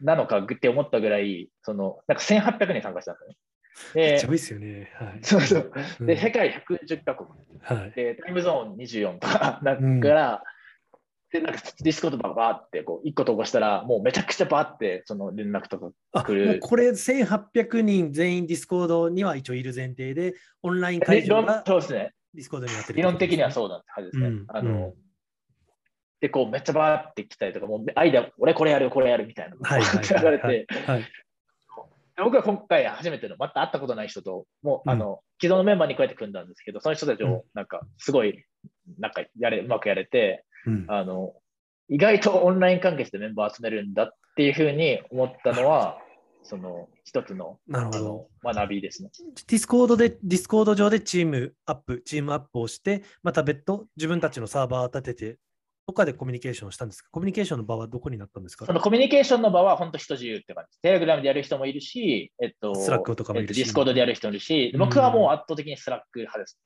なのかって思ったぐらい、その、なんか1800人参加したんですよね。ー、めっちゃで多いですよね。はい。そうそう。うんで、世界110カ国。はい。で、タイムゾーン24とか、なんから、で、なんか Discord バーバーって、こう、1個投稿したら、もうめちゃくちゃバーって、その連絡とかあ来るこれ1800人全員 Discord には一応いる前提で、オンライン会場がそうですね。 Discord になってる理論的にはう。そうだってはずですね。うんあの、うんで、こう、めっちゃバーって来たりとか、もう、アイデア、俺これやる、これやるみたいな。はいはいはい 流れて、はい。で僕は今回初めての、また会ったことない人と、もう、あの、既存のメンバーにこうやって組んだんですけど、その人たちうんを、なんか、すごい、なんか、やれ、うまくやれて、うんあの、意外とオンライン関係でメンバー集めるんだっていうふうに思ったのは、その、一つの、あなるほどの。学びですね。 Discord で、 Discord 上でチームアップ、チームアップをして、また別途自分たちのサーバーを立てて、どっかでコミュニケーションをしたんですか？コミュニケーションの場はどこになったんですか？そのコミュニケーションの場は本当人自由って感じ。 Telegram でやる人もいるし、えっと、 Slack とかもいるしえっと Discord でやる人もいるし、うん僕はもう圧倒的に Slack 派です。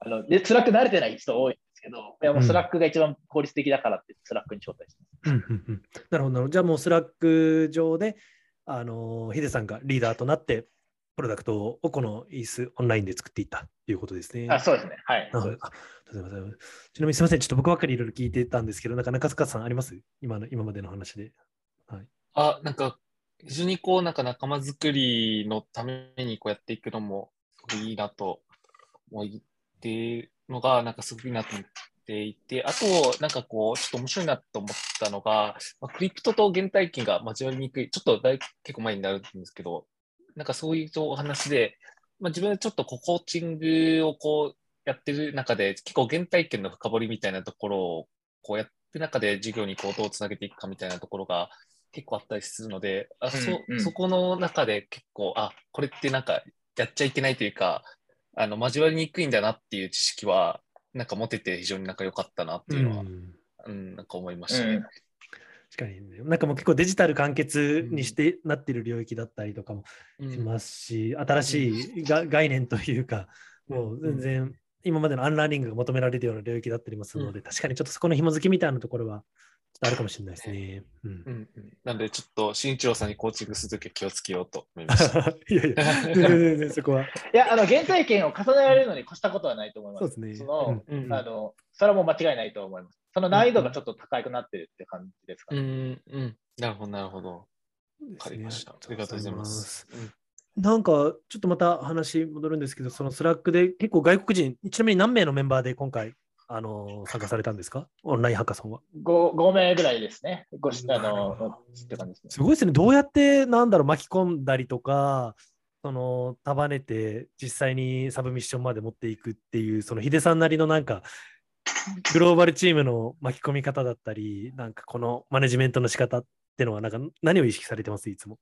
あので Slack 慣れてない人多いんですけど、いやもう Slack が一番効率的だからって、 Slack に招待してます。うんうんうんなるほどなるほど。じゃあもう Slack 上で、あのヒデさんがリーダーとなって、プロダクトをこの ETHOnline で作っていったということですね。あそうですね。はい。なるほどちなみにすみません、ちょっと僕ばっかりいろいろ聞いてたんですけど、なんか中塚さんあります？今の今までの話で。あ、なんか、非常にこう、なんか仲間づくりのためにこうやっていくのも、すごいいいなと思っているのが、なんかすごくいいなと思っていて、あと、なんかこう、ちょっと面白いなと思ったのが、まあ、クリプトと原体験が交わりにくい、ちょっとだい結構前になるんですけど、なんかそういうお話で、まあ、自分でちょっとこうコーチングをこうやってる中で、結構原体験の深掘りみたいなところをこうやってる中で授業にこうどうつなげていくかみたいなところが結構あったりするので、あそうんうんそこの中で結構、あ、これってなんかやっちゃいけないというか、あの交わりにくいんだなっていう知識は、なんか持てて非常になんか良かったなっていうのは、んうん、なんか思いましたね。うん確かにね、なんかもう結構デジタル完結にしてなってる領域だったりとかもうん。しますし、新しいが概念というか、もう全然今までの unlearning が求められるような領域だったりもするので、確かにちょっとそこの紐づきみたいなところは、あるかもしれないですね。うんうんうん、なので、ちょっと新一郎さんにコーチングするときは気をつけようと思いました。いやいや、そこは。いや、あの、原体験を重ねられるのに越したことはないと思います。そうですね。の、うんうんあの、それはもう間違いないと思います。その難易度がちょっと高くなってるって感じですかうね。ん、うん、なるほど、なるほど。わかりました。ありがとうございます。うんなんか、ちょっとまた話戻るんですけど、その Slack で結構外国人、ちなみに何名のメンバーで今回、あの参加されたんですか？オンラインハッカソンは。5, 5名ぐらいですね。ごしあの、って感じですね。すごいですね。どうやって、なんだろう、巻き込んだりとか、その束ねて実際にサブミッションまで持っていくっていう、そのヒデさんなりのなんか、グローバルチームの巻き込み方だったり、なんかこのマネジメントの仕方ってのは、なんか何を意識されてます？いつも。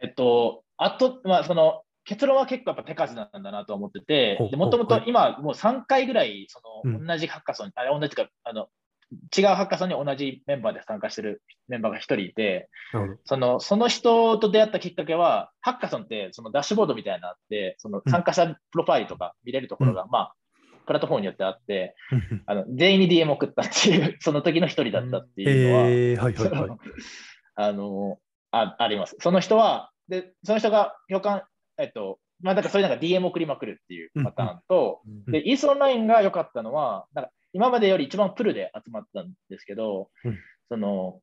えっと、あと、まあ、その、結論は結構やっぱ手数なんだなと思っててもともと今もう3回ぐらい、その、うん同じハッカソン、あれ同じか、あの、違うハッカソンに同じメンバーで参加してるメンバーが一人いて。そのその人と出会ったきっかけは、ハッカソンってそのダッシュボードみたいなのあって、その参加者プロファイルとか見れるところが、まあ、プラットフォームによってあって、あの全員に DM 送ったっていう、その時の一人だったっていうのは。あのああります。その人は、でその人が評価、えっと、まあ、だからそういうなんか DM 送りまくるっていうパターンと、うん。で、 ETHOnline が良かったのは、なんか今までより一番プルで集まったんですけど、うん。その、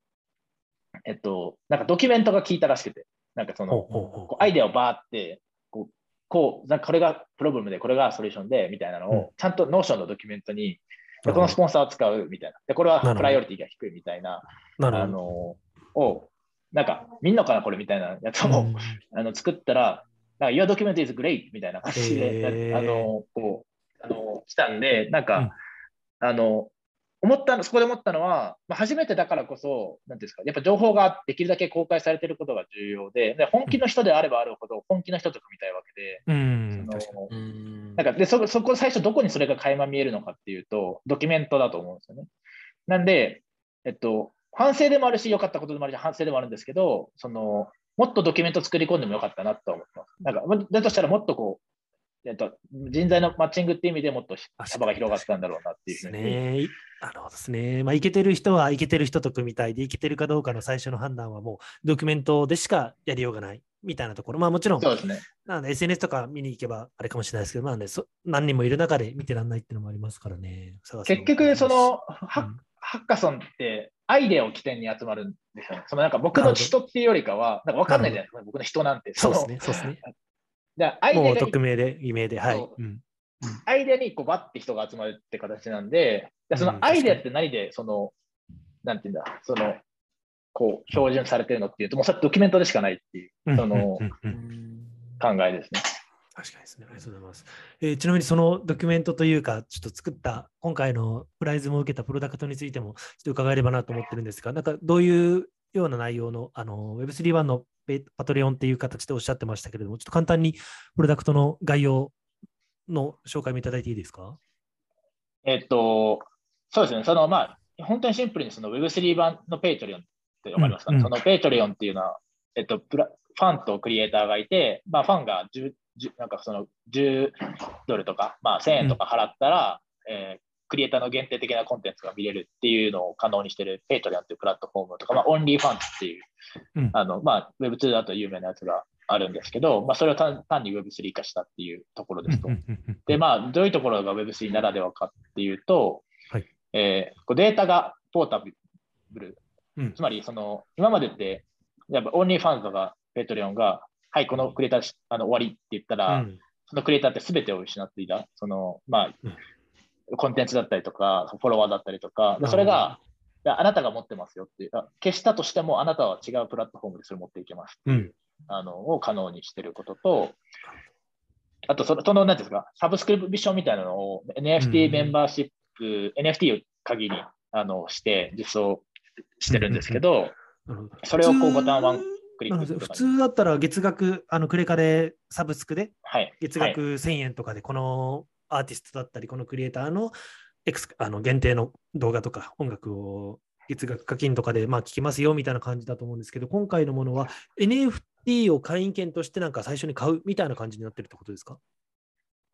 えっと、なんかドキュメントが効いたらしくて、なんかその、こうアイデアをバーって、こう、こうなんかこれが problem で、これが solution で、みたいなのを、うん。ちゃんと Notion のドキュメントに、このスポンサーを使うみたいな。で、これは priority が低いみたいな、あなるほど。の、を、なんか、見んのかな、これみたいなやつを、うん。あの作ったら、なんか Your document is great みたいな感じで、あの、こう、あの、来たんで、なんか、あの、思ったの、そこで思ったのは、まあ、初めてだからこそ、なんていうんですか、やっぱ情報ができるだけ公開されていることが重要で、で本気の人であればあるほど、本気の人と組みたいわけで、うん。そのなんかでそそこ最初どこにそれが垣間見えるのかっていうと、ドキュメントだと思うんですよね。なんで、えっと、反省でもあるし、良かったことでもあるし、反省でもあるんですけど、そのもっとドキュメント作り込んでもよかったなと思ってます。なんかまだとしたらもっとこう、えっと、人材のマッチングっていう意味でもっと幅が広がったんだろうなっていうふうに。ね。なるほどですね。まあ、いけてる人は、いけてる人と組みたいで、いけてるかどうかの最初の判断はもう、ドキュメントでしかやりようがないみたいなところ。まあ、もちろん、そうですね。なんで SNS とか見に行けばあれかもしれないですけど、まあね、そ何人もいる中で見てらんないっていうのもありますからね。結局、そのハ,、うんハッカソンってアイデアを起点に集まるんですよ。ね。そのなんか僕の人っていうよりかは、なんか分かんないじゃないですか、僕の人なんて。そうですね、そうですね。でアイデアが匿名で、偽名で、はい。アイデアにこうバッて人が集まるって形なんで、でそうん。のアイデアって何で、その、なんていうんだ、その、こう、標準されてるのっていうと、もうそれドキュメントでしかないっていううん。そのうんうん。うん。うん。考えですね。確かにですね。ありがとうございます。えーちなみにそのドキュメントというか、ちょっと作った、今回のプライズも受けたプロダクトについても、ちょっと伺えればなと思ってるんですが、なんかどういうような内容の、あの、Web3-1 のペパトレオンっていう形でおっしゃってましたけれども、ちょっと簡単にプロダクトの概要の紹介もいただいていいですか？えっと、そうですね、その、まあ、本当にシンプルにその Web3 版の Patreon ってわかりますか？ね、うんその Patreon っていうのは、えっと、プラファンとクリエイターがいて、まあ、ファンが10、10なんかその10ドルとか、まあ、1000円とか払ったら、えークリエイターの限定的なコンテンツが見れるっていうのを可能にしてる Patreon っていうプラットフォームとか、まあ、 OnlyFans っていう、うん。あの、まあ、Web2 だと有名なやつがあるんですけど、まあ、それを単単に Web3 化したっていうところですと。で、まあ、どういうところが Web3 ならではかっていうと、はい。えーこうデータがポータブル、うん。つまりその今までって、やっぱオンリーファンとかペトリオンが、はい、このクリエイターしあの終わりって言ったら、うん。そのクリエイターって全てを失っていた、そのまあうん。コンテンツだったりとか、フォロワーだったりとか、でそれが、あなたが持ってますよっていう、あ消したとしても、あなたは違うプラットフォームでそれ持っていけますっていう、うん。あのを可能にしていることと、あとその、その、なんですか、サブスクリプションみたいなのをうん NFT メンバーシップ、NFT を鍵にあのして実装してるんですけど、それをこうボタンワンクリックするとかね通だったら月額、あのクレカでサブスクではい。月はい額1000円とかで、このアーティストだったり、このクリエイターのエクスあの限定の動画とか音楽を月額課金とかでまあ聞きますよみたいな感じだと思うんですけど、今回のものは NFT を会員権としてなんか最初に買うみたいな感じになってるってことですか？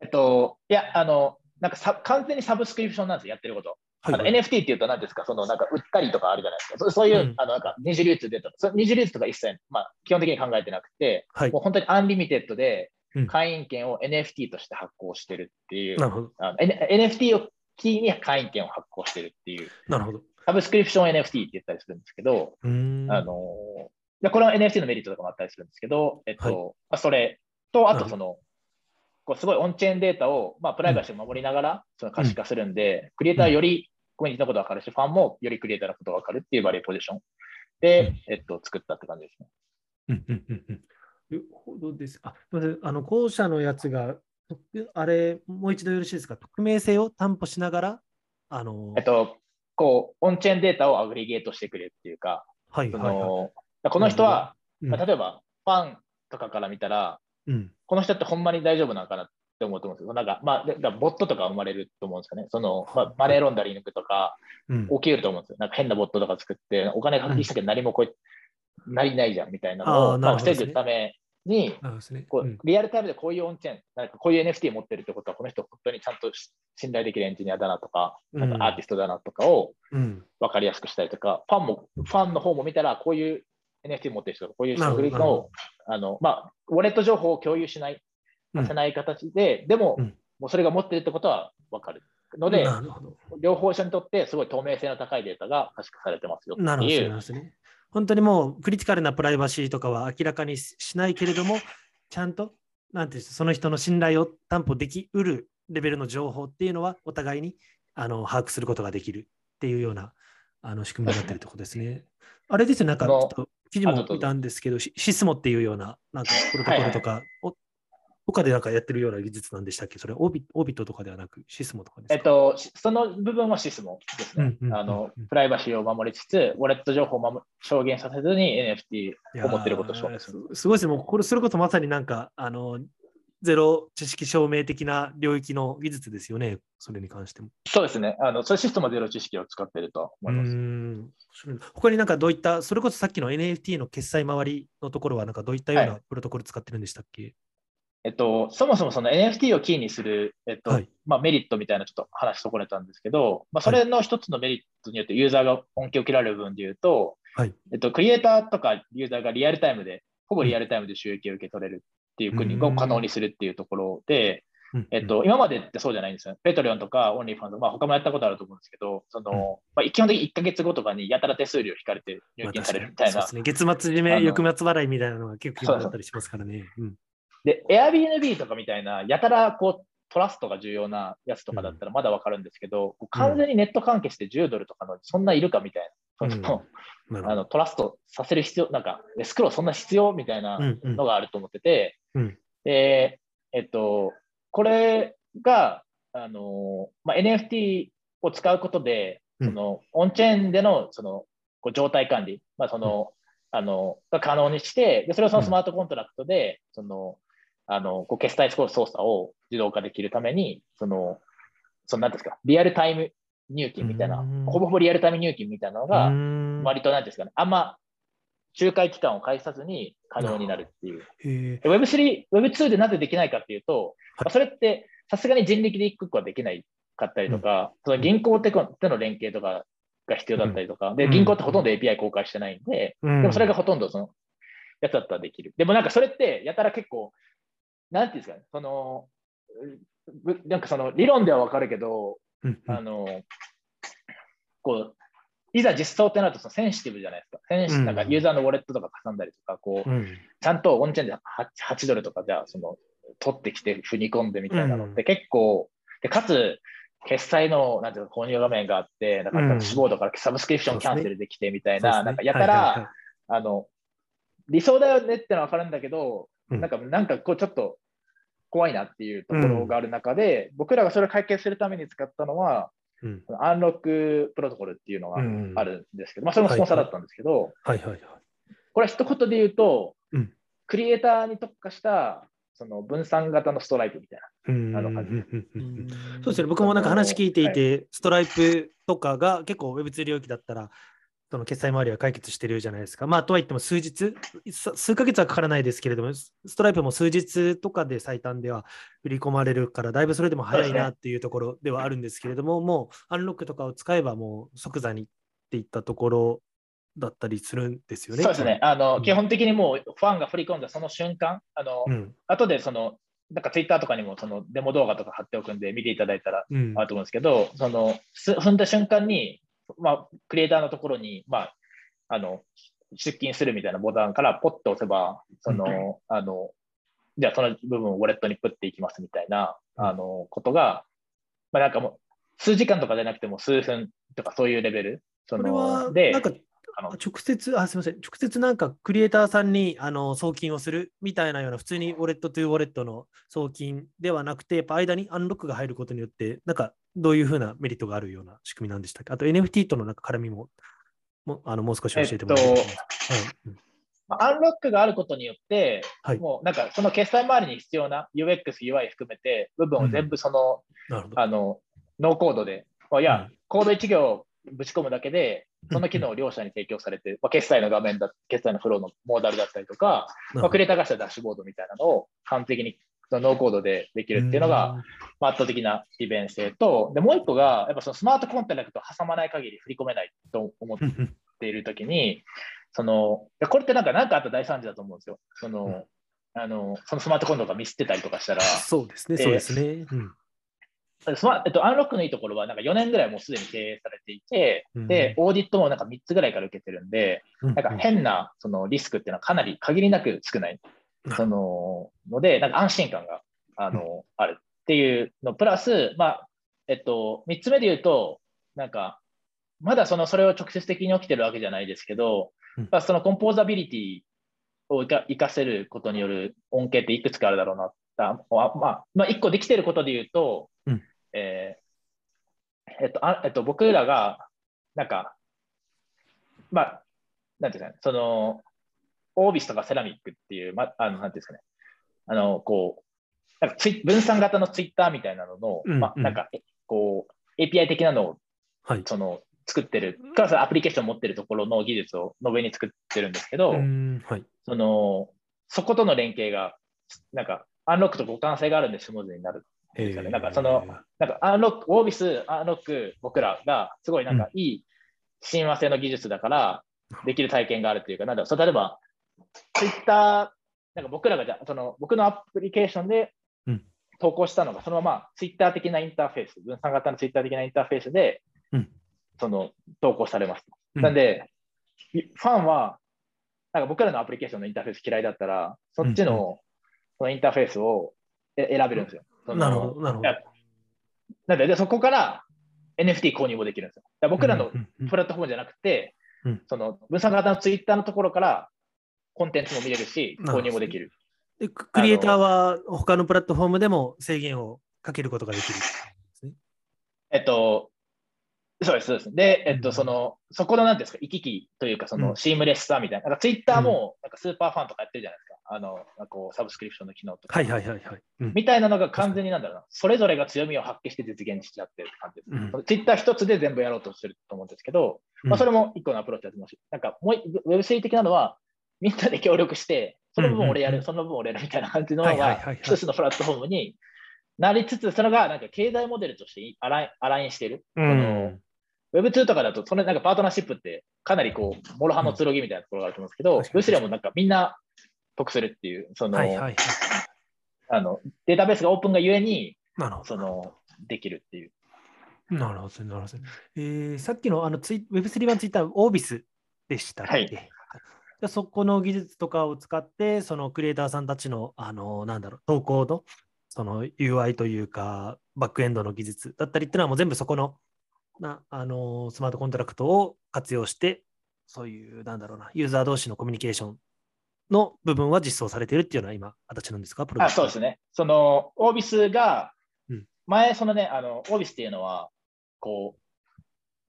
えっと、いや、あの、なんかさ完全にサブスクリプションなんですよ、やってること。はいあの NFT っていうと何ですか、そのなんか売ったりとかあるじゃないですか。そそういう、うん。あのなんか二次流通データそ二次流通とか一切、まあ、基本的に考えてなくて、はい。もう本当に unlimited でうん。会員権を NFT として発行してるっていう、なるほど。あの NFT をキーに会員権を発行してるっていう、なるほど。サブスクリプション NFT って言ったりするんですけど。あのでこれは NFT のメリットとかもあったりするんですけど、えっとはい。まあ、それと、あとその、こうすごいオンチェーンデータを、まあ、プライバシーを守りながら、その可視化するんで、クリエイターはよりコミュニティのことが分かるし、ファンもよりクリエイターのことが分かるっていうバリューポジションで、えっと、作ったって感じですね。うんうんうんうん。なるほどです。あ、すみません。あの、後者のやつが、特あれ、もう一度よろしいですか？匿名性を担保しながら、あの、えっと、こう、オンチェーンデータをアグリゲートしてくれるっていうか、そはいはいはい。のこの人は、うんまあ例えば、ファンとかから見たら、うん。この人ってほんまに大丈夫なのかなって思うと思うんですよ。なんか、まあ、だボットとか生まれると思うんですよね。その、まあ、マネーロンダリングとかうん起きると思うんですよ。なんか変なボットとか作って、お金課金したけど何もこう、なりないじゃんみたいなあのを、まあ、防ぐために、リアルタイムでこういうオンチェーン、なんかこういう NFT 持ってるってことは、この人本当にちゃんとし信頼できるエンジニアだなとか、なんかアーティストだなとかをうん。分かりやすくしたりとか、ファンも、ファンの方も見たら、こういう NFT 持ってる人がこういう人のを、あの、まあ、ウォレット情報を共有しない、させない形で、でも、うんもうそれが持ってるってことは分かるので。両方者にとってすごい透明性の高いデータが可視化されてますよなるほどね。本当にもうクリティカルなプライバシーとかは明らかにししないけれども、ちゃんと、なんていうその人の信頼を担保できうるレベルの情報っていうのは、お互いにあの把握することができるっていうようなあの仕組みになってるところですね。あれですよ、なんかちょっと記事も見たんですけど、シシスモっていうような、なんかプロトコルとか、お他でなんかやってるような技術なんでしたっけ？それオービ、オービットとかではなく、シスモとかですか？えっと、しその部分はシスモですね。あのプライバシーを守りつつ、ウォレット情報を守証言させずに NFT を持ってることを証明する。すすごいですね。もうこれ、それこそまさになんか、あの、ゼロ知識証明的な領域の技術ですよね。それに関しても。そうですね。あのそういうシステムはゼロ知識を使っているとは思います。うーん面白い他になんかどういった、それこそさっきの NFT の決済周りのところは、なんかどういったようはなプロトコル使ってるんでしたっけ、えっと、そもそもその NFT をキーにする、えっとはい。まあ、メリットみたいなちょっと話そこれたんですけど、まあ、それの一つのメリットによってユーザーが恩恵を受けられる部分で言うと、はいえっと、クリエイターとかユーザーがリアルタイムで、ほぼリアルタイムで収益を受け取れるっていう国を可能にするっていうところで、うん。えっと、今までってそうじゃないんですよ。ペトリオンとかオンリーファンド、まあ、他もやったことあると思うんですけど、そのまあ、基本的に1ヶ月後とかにやたら手数料引かれて入金されるみたいな。まあ確かにそうですね。月末締あめ、の翌末払いみたいなのが結構あったりしますからね。うんで、Airbnb とかみたいな、やたらこうトラストが重要なやつとかだったらまだわかるんですけど、こう完全にネット関係して10ドルとかの、そんないるかみたいな、トラストさせる必要、なんか、エスクローそんな必要みたいなうんうんのがあると思ってて、うん。で、えっと、これが、あのまあ、NFT を使うことで、うん。そのオンチェーンでのそのこう状態管理、まあそのあのが可能にしてで、それをそのスマートコントラクトで、そのあのこう決済操作を自動化できるために、その、そのなんですか、リアルタイム入金みたいなうん、ほぼほぼリアルタイム入金みたいなのが、割となんですかね、あんま仲介期間を介さずに可能になるっていう。へー Web3、Web2 でなぜできないかっていうと、はい。まあそれってさすがに人力で一個一個はできないかったりとか、その銀行ってことの連携とかが必要だったりとか、で、うん。銀行ってほとんど API 公開してないんで、うん。でもそれがほとんどそのやつだったらできる。でもなんかそれってやたら結構、なんていうんですかね、その、ぶなんかその理論ではわかるけど、あの、こう、いざ実装ってなるとそのセンシティブじゃないですか。センシうん。なんかユーザーのウォレットとか挟んだりとか、こう、うん。ちゃんとオンチェーンで 8, 8ドルとかじゃあ、その、取ってきて振り込んでみたいなのっうて結構、でかつ、決済のなんていうの購入画面があって、なんかうん。ダッシュボードからサブスクリプションキャンセルできてみたいな、そうですね。なんかやたはいはいはい。ら、あの、理想だよねってのは分かるんだけど、うん。なんか、なんかこうちょっと怖いなっていうところがある中で、僕らがそれを解決するために使ったのは、うん。アンロックプロトコルっていうのがうんあるんですけど、まあそれもスポンサーだったんですけど、はいはいはい。これは一言で言うと、うん。クリエイターに特化したその分散型のストライプみたいうん。あの感じうん。うん。うん。うん。そうですね、僕もなんか話聞いていて、ストライプとかが結構 Web2 領域だったら、その決済周りは解決してるじゃないですか。まあ、とはいっても数日、さ数ヶ月はかからないですけれども、スストライプも数日とかで最短では振り込まれるから、だいぶそれでも早いなっていうところではあるんですけれども、もうアンロックとかを使えばもう即座にっていったところだったりするんですよな。ね。そうですね。あの、うん基本的にもうファンが振り込んだその瞬間、あの、うん。後でその、なんかツイッターとかにもそのデモ動画とか貼っておくんで見ていただいたらうんあると思うんですけど、その、す踏んだ瞬間に、まあ、クリエイターのところに、まあ、あの、出勤するみたいなボタンからポッと押せば、その、あの、じゃあその部分をウォレットにプッていきますみたいな、うん。あの、ことが、まあなんかもう、数時間とかじゃなくても数分とかそういうレベル。その、でなん、かあの直接、あ、すみません、直接なんかクリエイターさんにあの送金をするみたいなような、普通にウォレットトゥウォレットの送金ではなくて、やっぱ間にアンロックが入ることによって、なんかどういうふうなメリットがあるような仕組みなんでしたっけ？あと NFT とのなんか絡みももあのもう少し教えてもらえますか、はい Unlock があることによって、はい。もうなんかその決済周りに必要な UX、UI 含めて部分を全部その、なるほど。あのノーコードで、まあいや、コード1行ぶち込むだけで、その機能を両者に提供されて、まあ、決済の画面だ、決済のフローの modal だったりとか、まあ、クリエイターがしたダッシュボードみたいなのを完璧にそのノーコードでできるっていうのが、まあ、圧倒的な利便性と、でもう一個が、やっぱその smart contract を挟まない限り振り込めないと思っうんうんているときに、そのこれってなんか何かあった大惨事だと思うんですよ。そのあのそのスマートコントがミスってたりとかしたら、そうですね、でそうですね。うんスマえっと、アンロックのいいところは、なんか4年ぐらいもうすでに経営されていて、うんで、オーディットもなんか3つぐらいから受けてるんで、うんなんか変なそのリスクっていうのはかなり限りなく少ない。うんそのので、なんか安心感があの、あるっていうの、プラス、まあ、えっと、3つ目で言うと、なんか、まだそのそれを直接的に起きてるわけじゃないですけど、うんまあそのコンポーザビリティを生か活かせることによる恩恵っていくつかあるだろうな。あまあ、まあ、まあ、1個できてることで言うと、うんえーえっと、あえっと、僕らが、なんか、まあ、なんていうんですかね、その、オービスとかセラミックっていう、ま、あの、なんていうんですかね、あの、こう、なんかツイ分散型のツイッターみたいなのの、まあ、うんうんなんか、えこう、API 的なのを、はい。その、作ってる、プラスアプリケーションを持ってるところの技術をの上に作ってるんですけど、うんはい。その、そことの連携が、なんか、アンロックと互換性があるんでスムーズになる。えですよねなんかそのなんか、アンロック、オービス、アンロック、僕らが、すごいなんかいい親和性の技術だから、できる体験があるっていうか、なんだそう例えば、ツイッター、なんか僕らがじゃあその、僕のアプリケーションでうん投稿したのが、そのままツイッター的なインターフェース、分散型のツイッター的なインターフェースで、うんその、投稿されます。うんなんで、ファンは、なんか僕らのアプリケーションのインターフェース嫌いだったら、そっちの,、そのインターフェースをえ選べるんですよ。なるほど、なるほど。なんでで、そこから NFT 購入もできるんですよ。僕らのプラットフォームじゃなくて、うんその分散型のツイッターのところからコンテンツも見れるし、購入もできる。でククリエイターは他のプラットフォームでも制限をかけることができる。えっと、そうです、そうです。で、えっと、うんその、そこのなんですか、行き来というか、そうんのシームレスさみたいな。なんかツイッターも、なんかスーパーファンとかやってるじゃないですか。あの、なんかこう、サブスクリプションの機能とか。はいはいはいはい。うんみたいなのが完全になんだろうな、それぞれが強みを発揮して実現しちゃってる感じです。うんツイッター一つで全部やろうとしてると思うんですけど、まあ、それも一個のアプローチだと思うし、なんかもう一 Web3 的なのは、みんなで協力して、その分俺やる、その分俺やるみたいな感じのが一つのプラットフォームになりつつ、それがなんか経済モデルとして align align してる。うんその Web2 とかだと、それなんかパートナーシップってかなりこう、諸刃の剣みたいなところがあると思うんですけど、確かに Web3 はもうなんかみんな得するっていう、その、はいはいはい。あのデータベースがオープンがゆえに、なるほど。その、できるっていう。なるほど、なるほど。えーさっきのあのツイ Web3 版ツイッター、 Orbisでしたっけ、はいじゃあそこの技術とかを使って、そのクリエイターさんたちの、あの、なんだろう、投稿の、その UI というか、バックエンドの技術だったりっていうのはもう全部そこの、なあのスマートコントラクトを活用して、そういう、なんだろうな、ユーザー同士のコミュニケーションの部分は実装されているっていうのは今、形なんですか？プロあ、そうですね。その、オービスがうん、前、そのね、あの、オービスっていうのは、こう、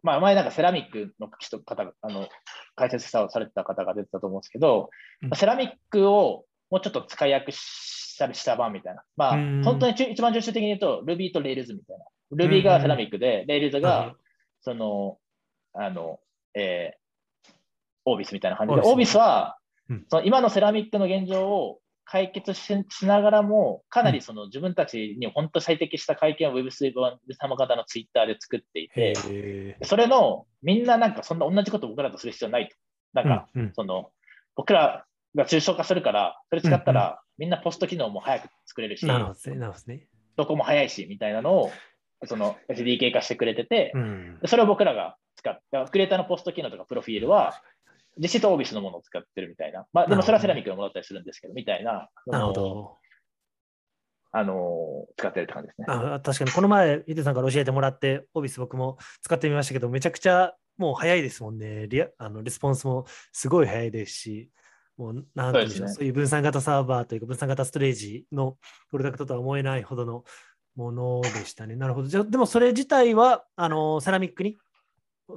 まあ、前なんかセラミックの人方が、あの、解説されてた方が出てたと思うんですけど、うん。セラミックをもうちょっと使いやすくしたした版みたいな。まあうん、本当にち一番重視的に言うと、Ruby と Rails みたいな。Ruby がセラミックで、Rails がその、あの、えー、オービスみたいな感じで、オービスは、うん。その今のセラミックの現状を解決ししながらも、かなりその自分たちに本当最適した会見を Web3 版様型のツイッターで作っていて、へそれのみんななんかそんな同じことを僕らとする必要ないと。なんーか、その、僕らが抽象化するから、それ使ったら、みんなポスト機能も早く作れるし、どこも早いし、みたいなのを、その SDK 化してくれてて、それを僕らが使って、クリエイターのポスト機能とかプロフィールは、実質オービスのものを使ってるみたいな。まあ、でもそれはセラミックのものだったりするんですけど、みたいな、なるほど。あの、使ってるって感じですね。あ確かに、この前、ヒデさんから教えてもらって、オビス僕も使ってみましたけど、めちゃくちゃもう早いですもんね。リアあのレスポンスもすごい早いですし、もうなんていうんでしょう、そうねそういう分散型サーバーというか、分散型ストレージのプロダクトとは思えないほどのものでしたね。なるほど。じゃあ、でもそれ自体は、あのセラミックに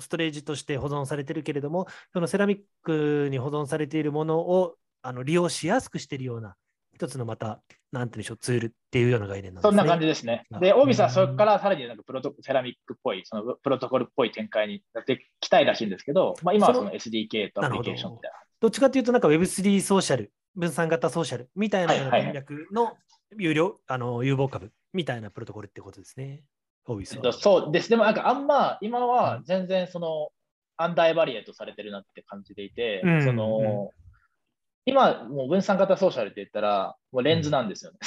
ストレージとして保存されてるけれども、そのセラミックに保存されているものをあの利用しやすくしているような、一つのまた、なんていうんでしょう、ツールっていうような概念なんですね。そんな感じですね。で、オービスはそこからさらになんかプロトセラミックっぽい、そのプロトコルっぽい展開になってきたいらしいんですけど、まあ、今はその SDK とアプリケーションみたいな。どっちかというと、なんか Web3 ソーシャル、分散型ソーシャルみたいな文脈の有料、あの有望株みたいなプロトコルってことですね。オービスは。そうです。でもなんかあんま今は全然その、アンダーバリエートされてるなって感じていて、うん。その、今もう分散型ソーシャルって言ったら、もうレンズなんですよね。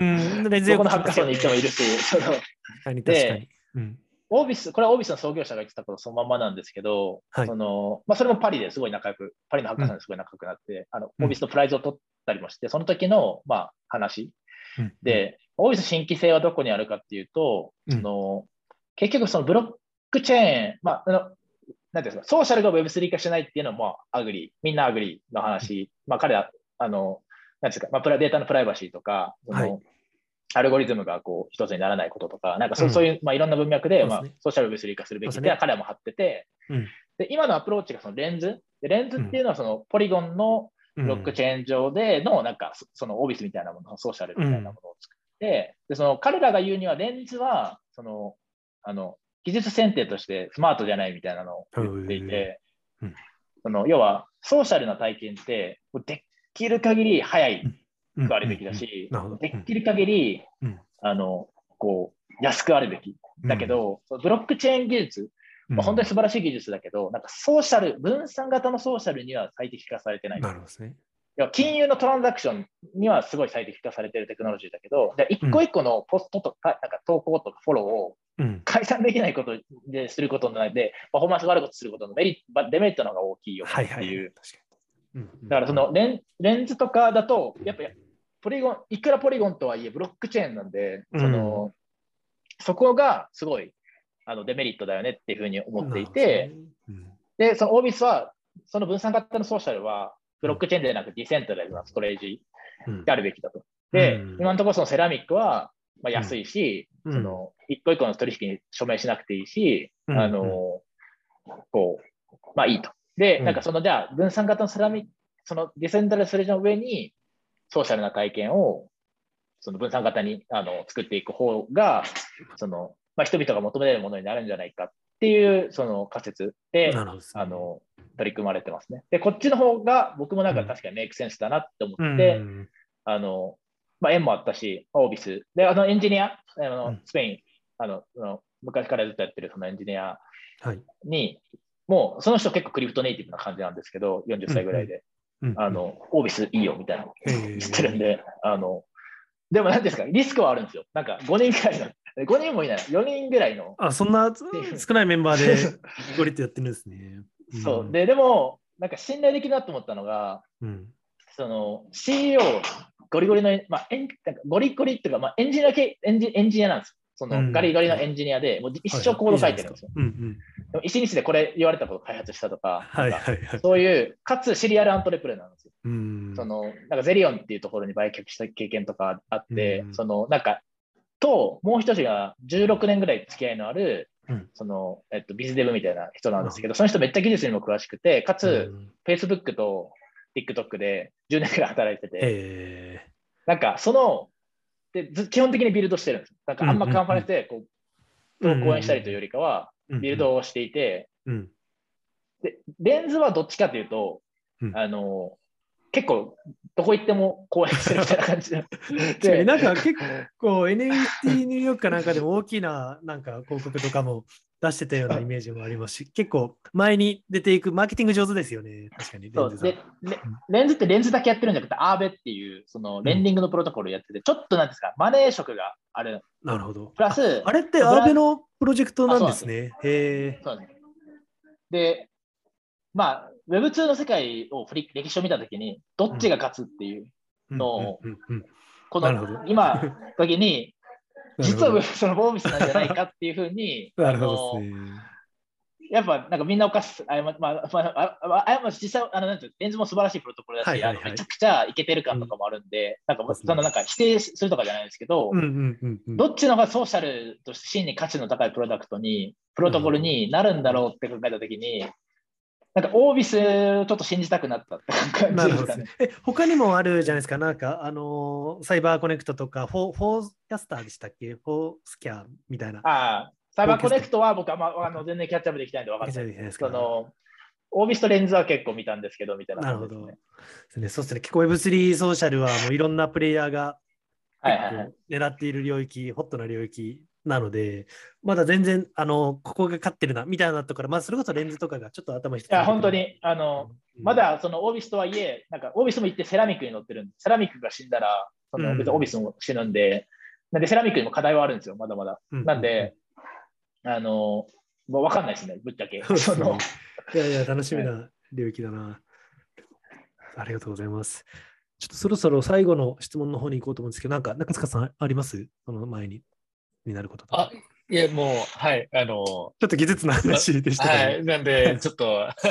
うん、レンズどこのハッカソンに行ってもいるし、その。確かに確かに。うん。オービス、これはオービスの創業者が言ってたことそのままなんですけど、はい。そのまあ、それもパリですごい仲良く、パリのハッカーさんですごい仲良くなって、あのうん。オービスのプライズを取ったりもして、その時の、まあ、話うん、で、オービス新規性はどこにあるかっていうと、うん。その結局そのブロックチェーン、まあ、あのなんていうんですか、ソーシャルが Web3 化しないっていうのは、まあ、 agree、みんな agree の話、まあ、彼は、あの、なんですか、まあ、プラデータのプライバシーとか、そのはい。アルゴリズムがこう一つにならないこととか、なんかそう,、うん。そういう、まあ、いろんな文脈で、まあ、ソーシャル Web3 化するべきって彼はもう張ってて、うん。で今のアプローチがその Lens、で Lens っていうのはその Polygon のブロックチェーン上での、なんかそその Orbis みたいなもの、ソーシャルみたいなものを作って、でその彼らが言うには、レンズはそのあの技術選定としてスマートじゃないみたいなのを言っていて、うんうんその要はソーシャルな体験って、できる限り早くあるべきだし、できる限り、うんあのこう安くあるべき。だけ、ど、そのブロックチェーン技術、まあ、本当に素晴らしい技術だけど、なんかソーシャル、分散型のソーシャルには最適化されてない。なるほどですね。要は金融のトランザクションにはすごい最適化されているテクノロジーだけど、で一個一個のポストとか、なんか投稿とかフォローをうん。解散できないことですることないで、パフォーマンスが悪いことすることのメリット、デメリットの方が大きいよはいはい。っていう。確かに。うんだからそのレンレンズとかだと、やっぱポリゴン、いくらポリゴンとはいえブロックチェーンなんで、そのそこがすごいあのデメリットだよねっていうふうに思っていて、、で、そのオービスは、その分散型のソーシャルは、ブロックチェーンではなくディセントラルなストレージうん。であるべきだと。で、うん。今のところそのセラミックは、まあ、安いし、うん。その一個一個の取引に署名しなくていいし、うん。あの、こう、まあいいと。で、うん。なんかそのじゃあ分散型のセラミック、そのディセントラルストレージの上にソーシャルな体験をその分散型にあの作っていく方が、その、まあ人々が求めるものになるんじゃないかっていうその仮説で、ね。あの、取り組まれてますね。で、こっちの方が僕もなんか確かにメイクセンスだなって思って、うんあの、まあ、縁もあったし、オービス。で、あの、エンジニア、あのうん。スペイン、あの、昔からずっとやってるそのエンジニアはい。に、もう、その人結構クリプトネイティブな感じなんですけど、40歳ぐらいで、うんあ、の、オービスいいよみたいな。言ってるんで、あの、でも何ですか、リスクはあるんですよ。なんか5人ぐらいの、5人もいない、4人ぐらいの。あ、そんな少ないメンバーでゴリッとやってるんですね。そう。で、でも、なんか信頼できるなと思ったのが、うん。その CEO、ゴリゴリの、まあ、エンなんかゴリゴリっていうか、まあ、エンジニア系エンジエンジニアなんです。そうんのガリガリのエンジニアで、もう一生コード書いてるんですよ。うんうん。でも一日でこれ言われたこと開発したとか、はいなんかはいはい。そういう、かつシリアルアントレプレなんですよ。うん。そのなんかゼリオンっていうところに売却した経験とかあって、うんそのなんか、と、もう一人が16年ぐらい付き合いのある、うん。そのえっと、ビズデブみたいな人なんですけど、その人めっちゃ技術にも詳しくて、かつ、うん、Facebook と TikTok で10年ぐらい働いてて、え。なんかそのでず基本的にビルドしてるんです。なんかあんまカンファレンスでこう、うん講演したりというよりかは、ー、ビルドをしていて、うん。でレンズはどっちかというと、うん。あの結構どこ行っても講演してるみたいな感じで 確かになんか結構 NFT ニューヨークかなんかでも大きななんか広告とかも出してたようなイメージもありますし、結構前に出ていくマーケティング上手ですよね。確かにレンズレレンズってレンズだけやってるんじゃなくて、アーベっていうそのレンディングのプロトコルをやってて、ちょっとなんですか、マネー色がある。なるほど。プラス、あれってアーベのプロジェクトなんですね。へえ。そうなんです。で、まあ、Web2 の世界を振り歴史を見たときに、どっちが勝つっていう、のうんうんうんこの今、時に、うん実はそのボービスなんじゃないかっていうふうに、なるほどね。やっぱなんかみんなおかしあ、まあまあまあ、ああ実際あのなんていうレンズも素晴らしいプロトコルだし、はいはいはい。めちゃくちゃいけてる感とかもあるんで、なんかもうそのなんか否定するとかじゃないんですけど、うんうんうんうん。どっちのがソーシャルとして真に価値の高いプロダクトに、プロトコルになるんだろうって考えたときに、なんか Orbis ちょっと信じたくなったって感じですかね。。え、他にもあるじゃないですか。なんか、あのー CyberConnect とか、フォー、 Farcaster でしたっけ？フォースキャンみたいな。ああ、 CyberConnect は僕は、まあ、あの全然キャッチアップできないんで分かんない。ですか？その、 Orbis と Lens は結構見たんですけど、みたいななるほど。そうですね。結構 Web3 ソーシャルはもういろんなプレイヤーが狙っている領域、ホットな領域なので、まだ全然、あの、ここが勝ってるな、みたいなところから、まあ、それこそレンズとかがちょっと頭一つ。いや、本当に、あの、うん、まだそのオービスとはいえ、なんかオービスも行ってセラミックに乗ってるんで、セラミックが死んだら、そのうん別にオービスも死ぬんで、なんでセラミックにも課題はあるんですよ、まだまだ。うなんで、あの、もう分かんないですね、ぶっちゃけ。いやいや、楽しみな領域だな。ありがとうございます。ちょっとそろそろ最後の質問の方に行こうと思うんですけど、なんか中塚さんあります？その前にになることあ、いや、もう、はい、あの、ちょっと技術の話でしたね。はい、なんで、ちょっと、ち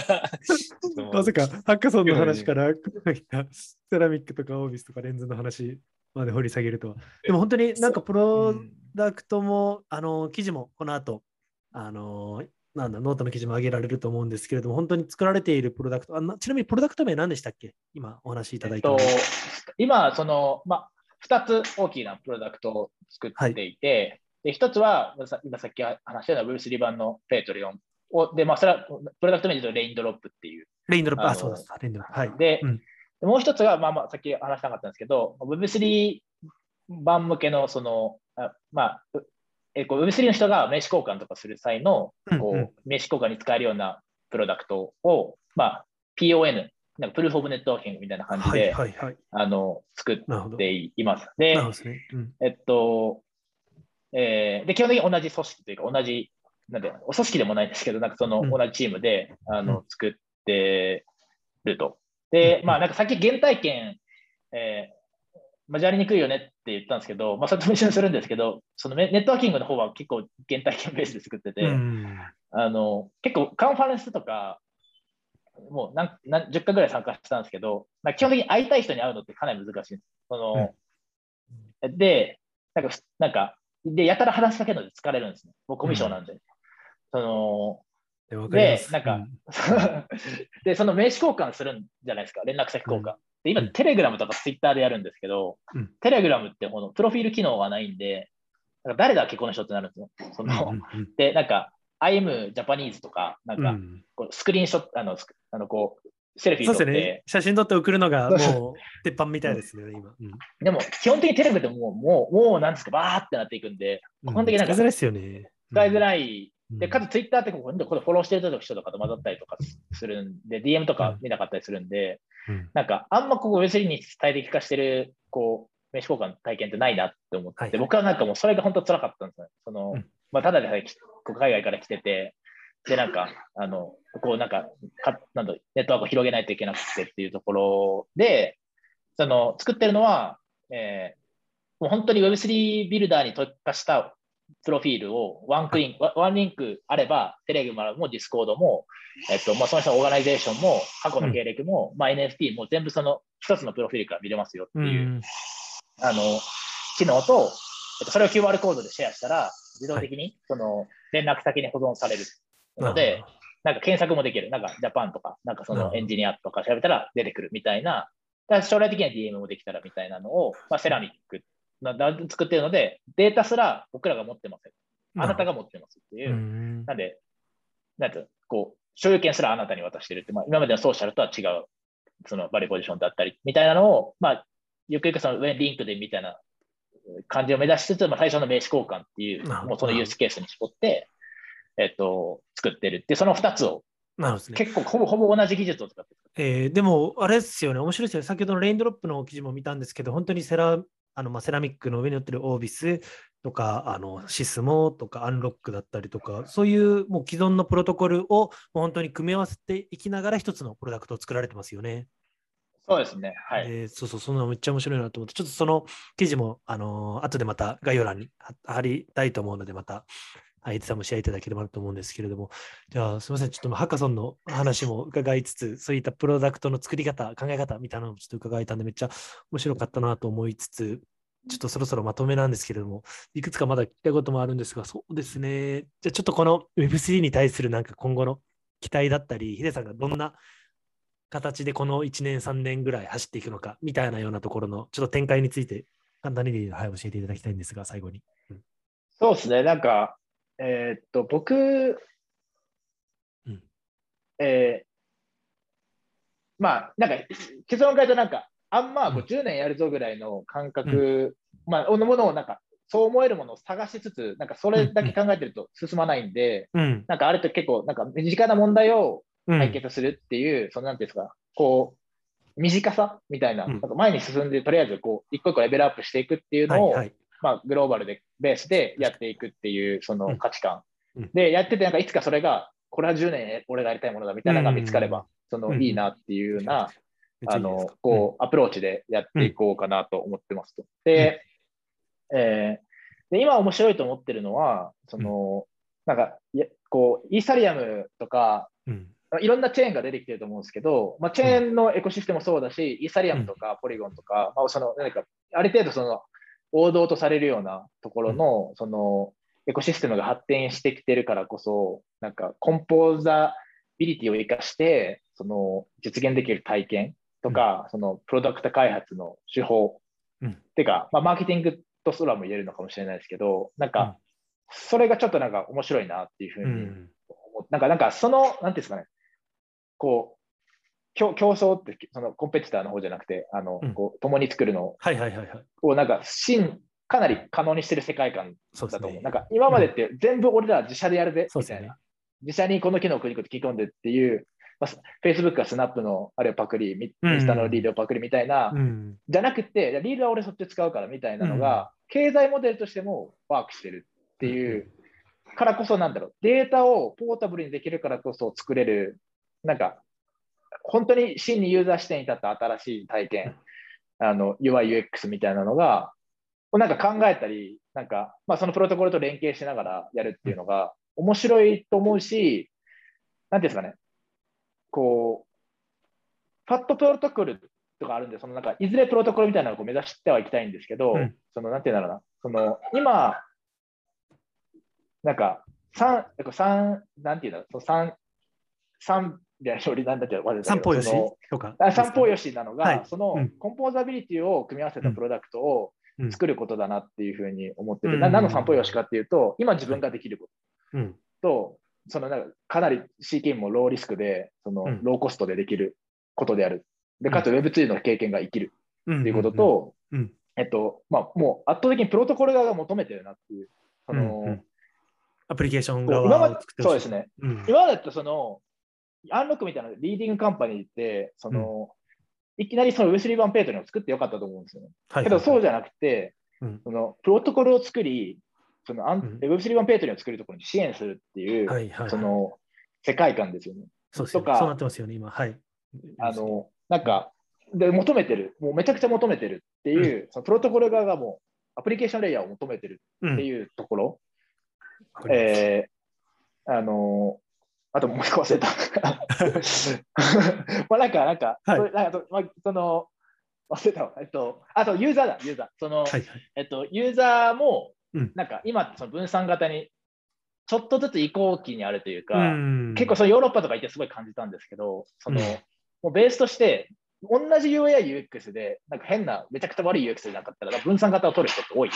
ょっともうまさか、ハッカソンの話から Ceramic とか Orbis とか Lens の話まで掘り下げるとは。でも本当になんかプロうんダクトも、あの、記事もこの後、あの、なんだ、ノートの記事も上げられると思うんですけれども、本当に作られているプロダクト、あなちなみにプロダクト名何でしたっけ？今お話しいただいたの。えっと、今、その、まあ、2つ大きなプロダクトを作っていて、で1つは、さ今さっき話したような Web3 版の Patreon を、で、まあ、それはプロダクト名で言うと Raindrop っていう。 Raindrop、あ、そうです。 Raindrop。はい。で、うんでもう一つが、まあまあ、さっき話したかったんですけど、Web3 版向けの、その、あまあ、うえこう Web3 の人が名刺交換とかする際の、こううんうん名刺交換に使えるようなプロダクトを、まあ、PON、なんかプルーフ・オブ・ネットワーキングみたいな感じはいで、はいはい。あの作っ。ています。なでね。うんえっと、えーで、基本的に同じ組織というか、同じ、なんで、お組織でもないんですけど、なんかそのうん。同じチームで、あうん。の作ってると。でう、ん。まあ、なんかさっき原体験、えー交わりにくいよねって言ったんですけど、まあ、それとも一緒にするんですけど、そのネネットワーキングの方は結構原体験ベースで作ってて、うん。あの結構カンファレンスとか、もう何何10回ぐらい参加したんですけど、まあ基本的に会いたい人に会うのってかなり難しいんです。そので、なんかふ、なんか、で、やたら話しかけるので疲れるんですね。僕コミュ障なんで。その、でなんかうん。で、その名刺交換するんじゃないですか、連絡先交換。で、今、うん。テレグラムとかツイッターでやるんですけど、うん。テレグラムってこのプロフィール機能がないんで、なんか誰だっけ、この人ってなるんですよ。その、うんうんで、なんか、IM ジャパニーズとか、なん。か、スクリーンショット、あの、あのこう、セルフィそうー撮って、ですね。写真撮って送るのがもう鉄板みたいですね、今。うんでも、基本的にテレビでもう、もう、もう、なんですか、バーってなっていくんで、基本的になんか使いづらいですよね。使いづい。らい。うんで、かつツイッターってこう、これフォローしてる人とかと混ざったりとかするんで、DM とか見なかったりするんで、うんなんか、あんまここ Web3 に最適化してる、こう、名刺交換の体験ってないなって思って、はい僕はなんかもうそれが本当辛かったんですね。その、うんまあ、ただでさえ海外から来てて、で、なんか、あの、こうなんか、かなんだネットワークを広げないといけなくてっていうところで、その、作ってるのは、えーもう本当に Web3 ビルダーに特化したプロフィールをワンクリン、ワ one link あれば、 Telegram も Discord も、えっと、まあ、その人の organization も、過去の経歴も、まあ、NFT も全部その一つのプロフィールから見れますよってういう、ん。あの、機能と、えっと、それを QR コードでシェアしたら、自動的にその連絡先に保存されるので、なんか検索もできる。なんかジャパンとか、なんかそのエンジニアとか調べたら出てくるみたいな、だ将来的には DM もできたらみたいなのを、まあ、セラミックなだ作ってるので、データすら僕らが持ってますよ。あなたが持ってますっていうう。んなんで、なんてこう、所有権すらあなたに渡してるって、まあ、今までのソーシャルとは違う、そのバリポジションだったり、みたいなのを、まあ、ゆくゆくその上にリンクでみたいな感じを目指しつつ、まあ、最初の名刺交換っていう、もうそのユースケースに絞って、えっと、作ってるってその2つを、なるほどね。結構ほぼほぼ同じ技術を使ってる。えーでも、あれですよね、面白いですよね。先ほどのレインドロップの記事も見たんですけど、本当にセラあの、まあ、セラミックの上に乗ってるオービスとか、あのシスモとかアンロックだったりとか、そういうもう既存のプロトコルをもう本当に組み合わせていきながら一つのプロダクトを作られてますよね。そうですね。はい。えーそうそう、そんなのめっちゃ面白いなと思って、ちょっとその記事も、あのー後でまた概要欄に貼貼りたいと思うので、また、はい、さんもシェアいただければと思うんですけれども、じゃあ、すみません、ちょっとハッカソンの話も伺いつつ、そういったプロダクトの作り方、考え方みたいなのもちょっと伺えたんで、めっちゃ面白かったなと思いつつ、ちょっとそろそろまとめなんですけれども、いくつかまだ聞きたいこともあるんですが、そうですね。じゃあちょっとこの Web3 に対するなんか今後の期待だったり、ヒデさんがどんな形でこの1年、3年ぐらい走っていくのか、みたいなようなところのちょっと展開について、簡単にで、はい、教えていただきたいんですが、最後に。うん、そうですね、なんか、えー、っと、僕、うん、えー、まあ、なんか、結論から言うと、なんか、あんま10年やるぞぐらいの感覚、うん、まあ、のものをなんか、そう思えるものを探しつつ、なんかそれだけ考えてると進まないんで、うん、なんかあると結構、なんか身近な問題を解決するっていう、うん、そのなんていうんですか、こう、短さみたいな、なんか前に進んで、とりあえずこう、一個一個レベルアップしていくっていうのを、はいはい、まあ、グローバルで、ベースでやっていくっていう、その価値観。で、やってて、なんかいつかそれが、これは10年俺がやりたいものだみたいなのが見つかれば、そのいいなっていうような、あの、こう、アプローチでやっていこうかなと思ってますと。で、えー、で今面白いと思ってるのは、その、なんか、こう、イーサリアムとか、いろんなチェーンが出てきてると思うんですけど、まあ、チェーンのエコシステムもそうだし、イーサリアムとかポリゴンとか、まあ、その何かある程度その王道とされるようなところのそのエコシステムが発展してきてるからこそ、なんかコンポーザビリティを生かして、その実現できる体験とか、そのプロダクト開発の手法、うん、っていうか、まあ、マーケティングとすらも言えるのかもしれないですけど、なんか、それがちょっとなんか面白いなっていうふうに、うん、なんか、なんかその、なんていうんですかね、こう、競競争って、そのコンペティターの方じゃなくて、あの、うん、こう共に作るの。を、なんか、真、かなり可能にしてる世界観だと思う。うね、なんか、今までって全部俺ら自社でやるぜ、みたいな。ね、自社にこの機能をクリック聞き込んでっていう、まあ、Facebook かスナップのあれをパクリ、インスタのリードをパクリみたいな、うん、じゃなくて、リードは俺そっち使うからみたいなのが、経済モデルとしてもワークしてるっていうからこそなんだろう、データをポータブルにできるからこそ作れる、なんか本当に真にユーザー視点に立った新しい体験、あの UI、UX みたいなのが、なんか考えたり、なんか、まあ、そのプロトコルと連携しながらやるっていうのが面白いと思うし、なんていうんですかね、こう、ファットプロトコルとかあるんで、そのなんかいずれプロトコルみたいなのを目指してはいきたいんですけど、うん、そのなんていうんだろうな、その今、なんか3、3なんていうんだろう、その3、3いや、勝利なんだけど、散歩よし？とか？散歩よしなのが、はい、そのコンポーザビリティを組み合わせたプロダクトを作ることだなっていうふうに思ってて、うん、何の散歩よしかっていうと、今自分ができることと、うん、そのなんかかなり CK もローリスクで、そのローコストでできることである。で、かつ Web2 の経験が生きるっていうことと、えっと、まあ、もう圧倒的にプロトコル側が求めてるなっていう。その、アプリケーション側そうですね。今までってその、 Unlock みたいなリーディングカンパニーって、その、うん、いきなりその Web3 版ペイトリを作ってよかったと思うんですよね。けどそうじゃなくて、うん、そのプロトコルを作り、そのアン、うん、Web3 版ペイトリを作るところに支援するっていう、はいはいはい、その世界観ですよね。そうですね。そうなってますよね、今。はい。あの、なんか、で、求めてる、もうめちゃくちゃ求めてるっていう、そのプロトコル側がもうアプリケーションレイヤーを求めてるっていうところ、えー、あの、あともう一個忘れた。まあなんか、なんか、はい、そなんかまあ、その、忘れたわ。えっと、あとユーザーだ、ユーザー。その、はいはい、えっと、ユーザーも、なんか今、その分散型にちょっとずつ移行期にあるというか、う結構そのヨーロッパとか行ってすごい感じたんですけど、その、うん、もうベースとして、同じ UI、UX で、なんか変な、めちゃくちゃ悪い UX でなかったら、分散型を取る人って多い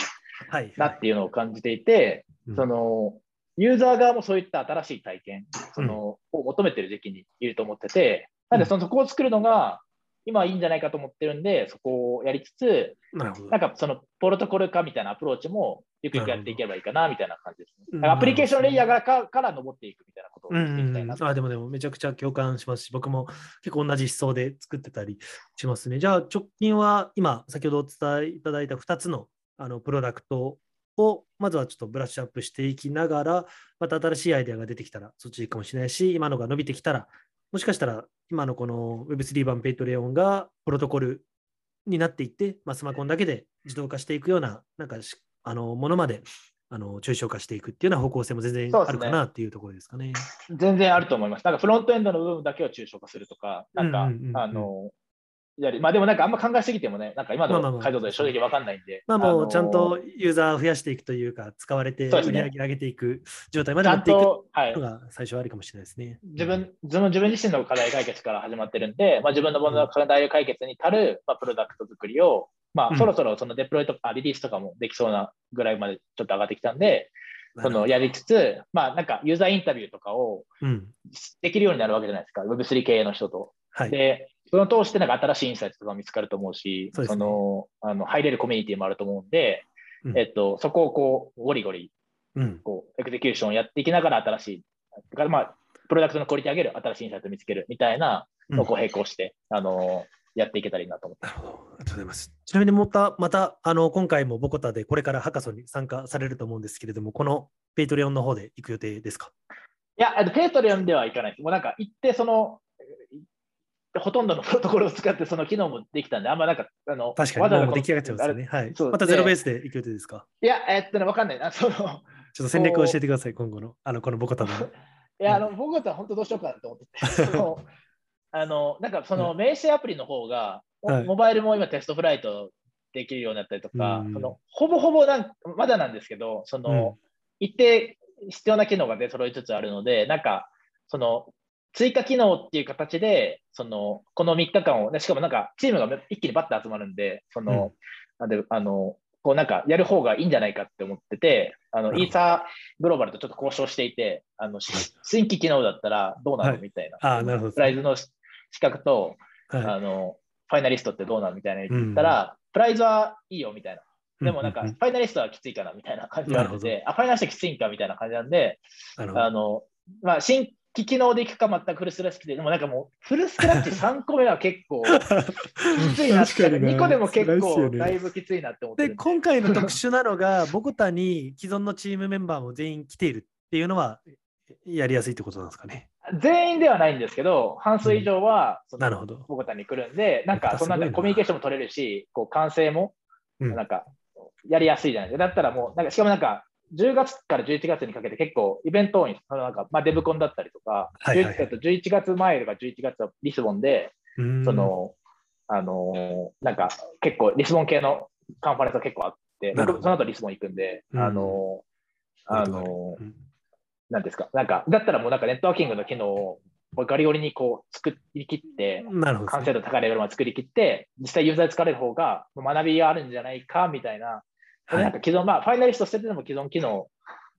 なっていうのを感じていて、はいはい、その、ユーザー側もそういった新しい体験その、を求めてる時期にいると思ってて、なんでそのそこを作るのが今はいいんじゃないかと思ってるんで、そこをやりつつ、ななんかそのプロトコル化みたいなアプローチもゆくゆくやっていけばいいかなみたいな感じですね。アプリケーションレイヤーからかから登っていくみたいなことをしていきたいな、あでもでもめちゃくちゃ共感しますし、僕も結構同じ思想で作ってたりしますね。じゃあ直近は今、先ほどお伝えいただいた2つのあのプロダクトをまずはちょっとブラッシュアップしていきながら、また新しいアイデアが出てきたらそっちいいかもしれないし、今のが伸びてきたら、もしかしたら今のこの Web3 版 Patreon がプロトコルになっていって、まあ、スマコンだけで自動化していくような、なんかあのものまであの抽象化していくっていうような方向性も全然あるかなっていうところですかね。全然あると思います。なんかフロントエンドの部分だけを抽象化するとか、なんか、あの、やりまあでもなんかあんま考えすぎてもね、なんか今の解像度で正直わかんないんで。まあものうちゃんとユーザーを増やしていくというか、使われて売り上げ上げていく状態まで持っていくの。が最初はあるかもしれないですね。自分、自分自分自身の課題解決から始まってるんで、まあ、自分の問題の課題解決に足る、まあ、プロダクト作りを、まあ、うんそろそろそのデプロイとか、リリースとかもできそうなぐらいまでちょっと上がってきたんで、そのやりつつ、まあ、なんかユーザーインタビューとかをうん。できるようになるわけじゃないですか、Web3 経営の人と。はい。で、その通してなんか新しいインサイトとかも見つかると思うし、そねのあの入れるコミュニティもあると思うんで、うんえっと、そこをこうゴリゴリうん。こうエクゼキューションをやっていきながら新しい、だからまあ、プロダクトのクオリティ上げる、新しいインサイトを見つけるみたいなのをこう並行して、あのやっていけたらいいなと思って。なるほど。ありがとうございます。ちなみにまた、また、あの、今回もボゴタでこれからハッカソンに参加されると思うんですけれども、この Patreon の方で行く予定ですか？いや、 Patreon ではいかないです。もうなんか行って、その、ほとんどのプロトコルを使ってその機能もできたんで、あんまなんか、あの、確かに、わざわざ出来上がっちゃうんですよね。はい。またゼロベースで行く予定ですか？いや、えっとね、わかんないな。その、ちょっと戦略を教えてください、今後の、あの、このボゴタの。いや、あの、僕だったら本当どうしようかなと思ってて、そのあの、なんかその名刺アプリの方が、はい。モバイルも今テストフライトできるようになったりとか、うん。そのほぼほぼなんまだなんですけど、その、一定必要な機能が出揃いつつあるので、なんか、その、追加機能っていう形で、その、この3日間を、ね、しかもなんか、チームが一気にバッと集まるんで、その、なんで、あの、こうなんか、やる方がいいんじゃないかって思ってて、あの、イーサーグローバルとちょっと交渉していて、あの、し新規機能だったらどうなはい。のみたいな。ああ、なるほど。プライズの資格と、はい。あの、ファイナリストってどうなの？みたいな言ったら、プライズはいいよみたいな。でもなんか、ううファイナリストはきついかなみたいな感じがあっなるて、あ、ファイナリストきついんかみたいな感じなんで、あの、まあ、新規機能でいくか全くフルスクラッチで、でもなんかもう、フルスクラッチ3個目は結構きついなって、確かにな2個でも結構だいぶきついなって思ってるで。今回の特殊なのが、ボコタに既存のチームメンバーも全員来ているっていうのは、やりやすいってことなんですかね。全員ではないんですけど、半数以上は、そのなるほど。ボゴタに来るんで、なんか、そんなコミュニケーションも取れるし、こう、完成も、うんなんか、やりやすいじゃないですか。だったらもう、なんか、しかもなんか、10月から11月にかけて結構イベント多いんです。そのなんか、まあ、デブコンだったりとか、はいはいはい。11えっと11月前とか11月はリスボンで、その、あのーなんか、結構、リスボン系のカンファレンスが結構あって、その後リスボン行くんで、うん。あのーあのーうん。なんですか、なんか、だったらもうなんかネットワーキングの機能をガリゴリにこう作りきって。完成度高いレベルまで作りきって、実際ユーザーで使われる方が学びがあるんじゃないかみたいな、これなんか既存、まあ、ファイナリスト捨ててでも既存機能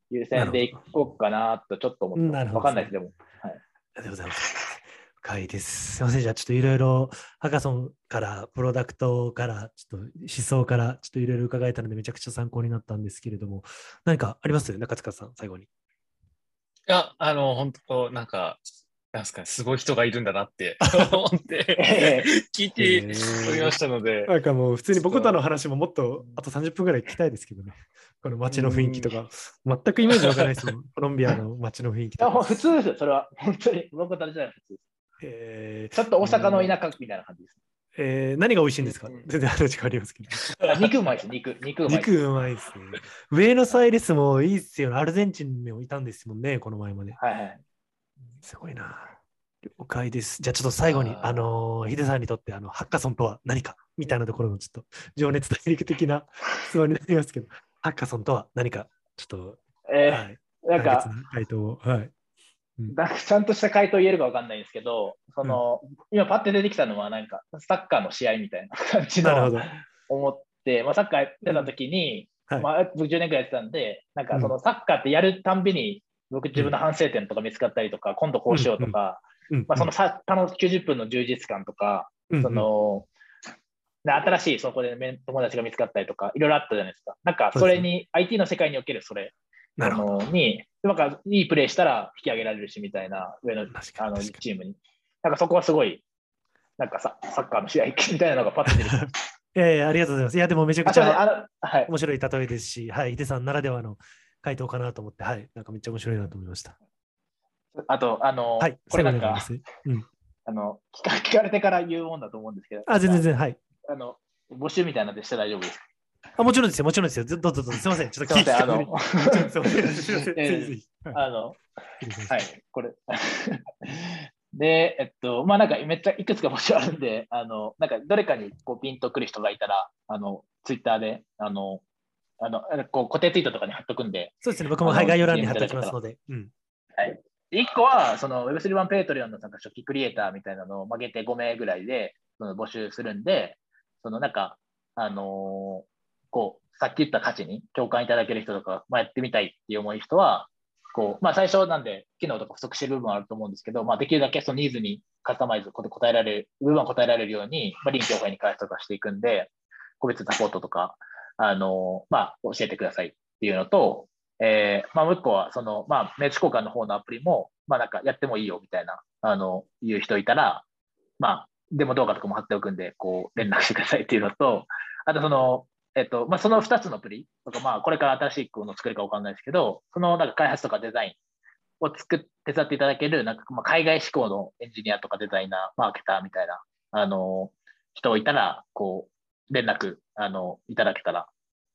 優先でいこうかなとちょっと思ってます。なるほどわかんないです、でも。ありがとうございます。深いです。すみません。じゃあ、ちょっといろいろ、ハカソンから、プロダクトから、ちょっと思想から、ちょっといろいろ伺えたので、めちゃくちゃ参考になったんですけれども、何かあります？中塚さん、最後に。いや、あの、本当なんか、なんすかね、すごい人がいるんだなって 思ってえ 聞いておりましたので、なんかもう、普通にボコタの話ももっと、あと30分ぐらい聞きたいですけどね。この街の雰囲気とか、全くイメージわかんないですもん。コロンビアの街の雰囲気とか。普通ですよ、それは。本当に。僕たちじゃない普通です。えーちょっと大阪の田舎みたいな感じです。えー何が美味しいんですか？うん全然話変わりますけど。あ肉うまいです、肉。肉うまいです。肉うまいですね。上のサイレスもいいっすよね。アルゼンチンにもいたんですもんね、この前まで。はいはい。すごいな。了解です。じゃあちょっと最後に、あーあのーヒデさんにとって、あの、ハッカソンとは何かみたいなところのちょっと情熱大陸的な 質問になりますけど、ハッカソンとは何か、ちょっと、えはい、ー、なんか回答を。はい。なんかちゃんとした回答言えるかわかんないんですけど、その、今パッて出てきたのはなんかサッカーの試合みたいな感じの。思って、まあ、サッカーやってた時に、はいまあ、僕10年くらいやってたんで、なんかそのサッカーってやるたんびに、僕自分の反省点とか見つかったりとか、今度こうしようとか、うんまあ、そのさ楽し90分の充実感とか、うんその、で新しいそこでめ友達が見つかったりとか、いろいろあったじゃないですか。なんかそれに、IT の世界におけるそれなるほど。に、なんかいいプレーしたら引き上げられるしみたいな上の確かあのチームに。なんかそこはすごい、なんかさサッカーの試合みたいなのがパッと出てきましに。いやいや、ありがとうございます。いや、でもめちゃくちゃ。面白い例えですし、はい、ヒデさんならではの回答かなと思って、はい、なんかめっちゃ面白いなと思いました。あと、あの、はい、これなんか。うん。あの聞か聞かれてから言うもんだと思うんですけど、あ、全然全然、はい。あの、募集みたいなのでして大丈夫ですか？あもちろんですよ、もちろんですよ。ずどうぞどうぞ。すみません。ちょっと聞いてあの あの、はい、これ。で、えっと、まあなんかめっちゃいくつか募集あるんで、あの、なんかどれかにこうピンとくる人がいたら、あの、ツイッターで、あの、あの、こう固定ツイートとかに貼っとくんで、そうですね。僕もあのはい概要欄に貼っておきますので。うん。で一個は、その Web3 ペイトリオンのなんか初期クリエイターみたいなのを曲げて5名ぐらいでその募集するんで、そのなんか、あのーこう、さっき言った価値に共感いただける人とか、まあ、やってみたいっていう思い人は、こう、まあ最初なんで、機能とか不足してる部分はあると思うんですけど、まあできるだけそのニーズにカスタマイズ、こう答えられる、部分は答えられるように、まあ臨機応変に開発とかしていくんで、個別サポートとか、あのまあ教えてくださいっていうのと、えーまあ、もう一個は、その、まあ、名刺交換の方のアプリも、まあ、なんかやってもいいよみたいな、あの、いう人いたら、まあ、デモ動画とかも貼っておくんで、こう、連絡してくださいっていうのと、あとその、えっと、まあ、その2つのアプリとか、まあ、これから新しいものを作るかわかんないですけど、その、なんか開発とかデザインを作っ手伝っていただける、なんか、まあ、海外志向のエンジニアとかデザイナー、マーケターみたいな、あの、人いたら、こう、連絡、あの、いただけたら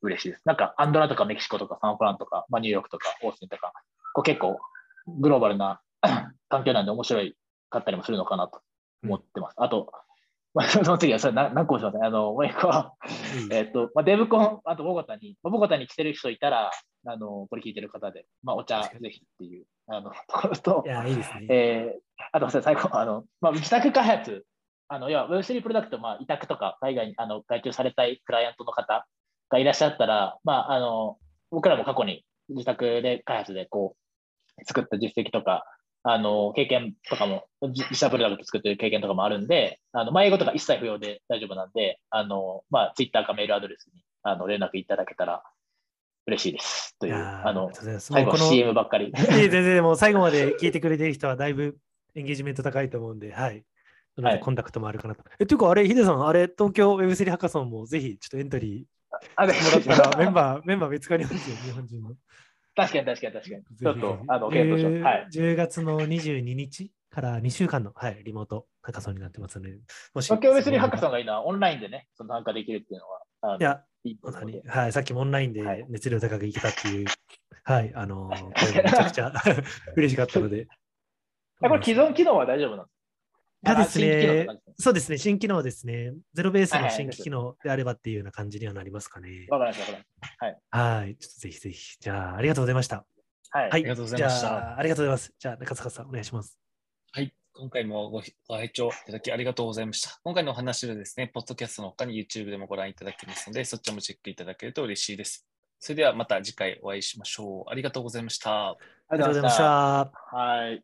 嬉しいです。なんか、アンドラとかメキシコとかサンフランとか、まあ、ニューヨークとかオースティンとか、こう結構グローバルな 環境なんで面白いかったりもするのかなと思ってます。あと、まあ、その次は、それ何何個もしません。あの、もう一個は、えっ、と、まあ、デブコン、あとボゴタに、まあボゴタに来てる人いたら、あの、これ聞いてる方で、まあ、お茶ぜひっていう、あの、ところとい、や、いいですね。えー、あと最後、あの、まあ、自宅開発、あの、要は Web3 プロダクト、まあ、委託とか海外にあの外注されたいクライアントの方がいらっしゃったら、まあ、あの、僕らも過去に自宅で開発でこう、作った実績とか、あの、経験とかも、自自社プロダクト作ってる経験とかもあるんで、あの、まあ、英語とか一切不要で大丈夫なんで、あの、まあ、Twitter かメールアドレスに、あの、連絡いただけたら嬉しいです。という、いあの最後 CM ばっかり。全然もう最後まで聞いてくれてる人はだいぶエンゲージメント高いと思うんで、はい。なのはいでコンタクトもあるかなと。え、というか、あれ、ヒデさん、あれ、東京 Web3 ハッカソンもぜひちょっとエントリーしてもらったら、メンバー、メンバー見つかりますよ、日本人の。確かに確かに確かに。ちょっとあの、検討します。はい。10月の22日から2週間の、はい、リモートハッカソンになってますので、もし東京 Web3 ハッカソンンがいいのはオンラインでね、その参加できるっていうのは、いや、はい、さっきもオンラインではい熱量高くいけたっていう、はい、あの めちゃくちゃ 嬉しかったので。えこれ既存機能は大丈夫なんでがですねそうですね、新機能ですね。ゼロベースはいはいの新規機能であればっていうような感じにはなりますかね。わかりました、わかりましはい。ちょっとぜひぜひ。じゃあ、ありがとうございました。た。はい。はい。りがとうございましたあ、ありがとうございます。じゃあ、中坂さん、お願いします。はい。今回もごご拝聴いただきありがとうございました。今回のお話はですね、ポッドキャストの他に YouTube でもご覧いただけますので、そちらもチェックいただけると嬉しいです。それではまた次回お会いしましょう。ありがとうございました。あありがとうございまし。た。はい。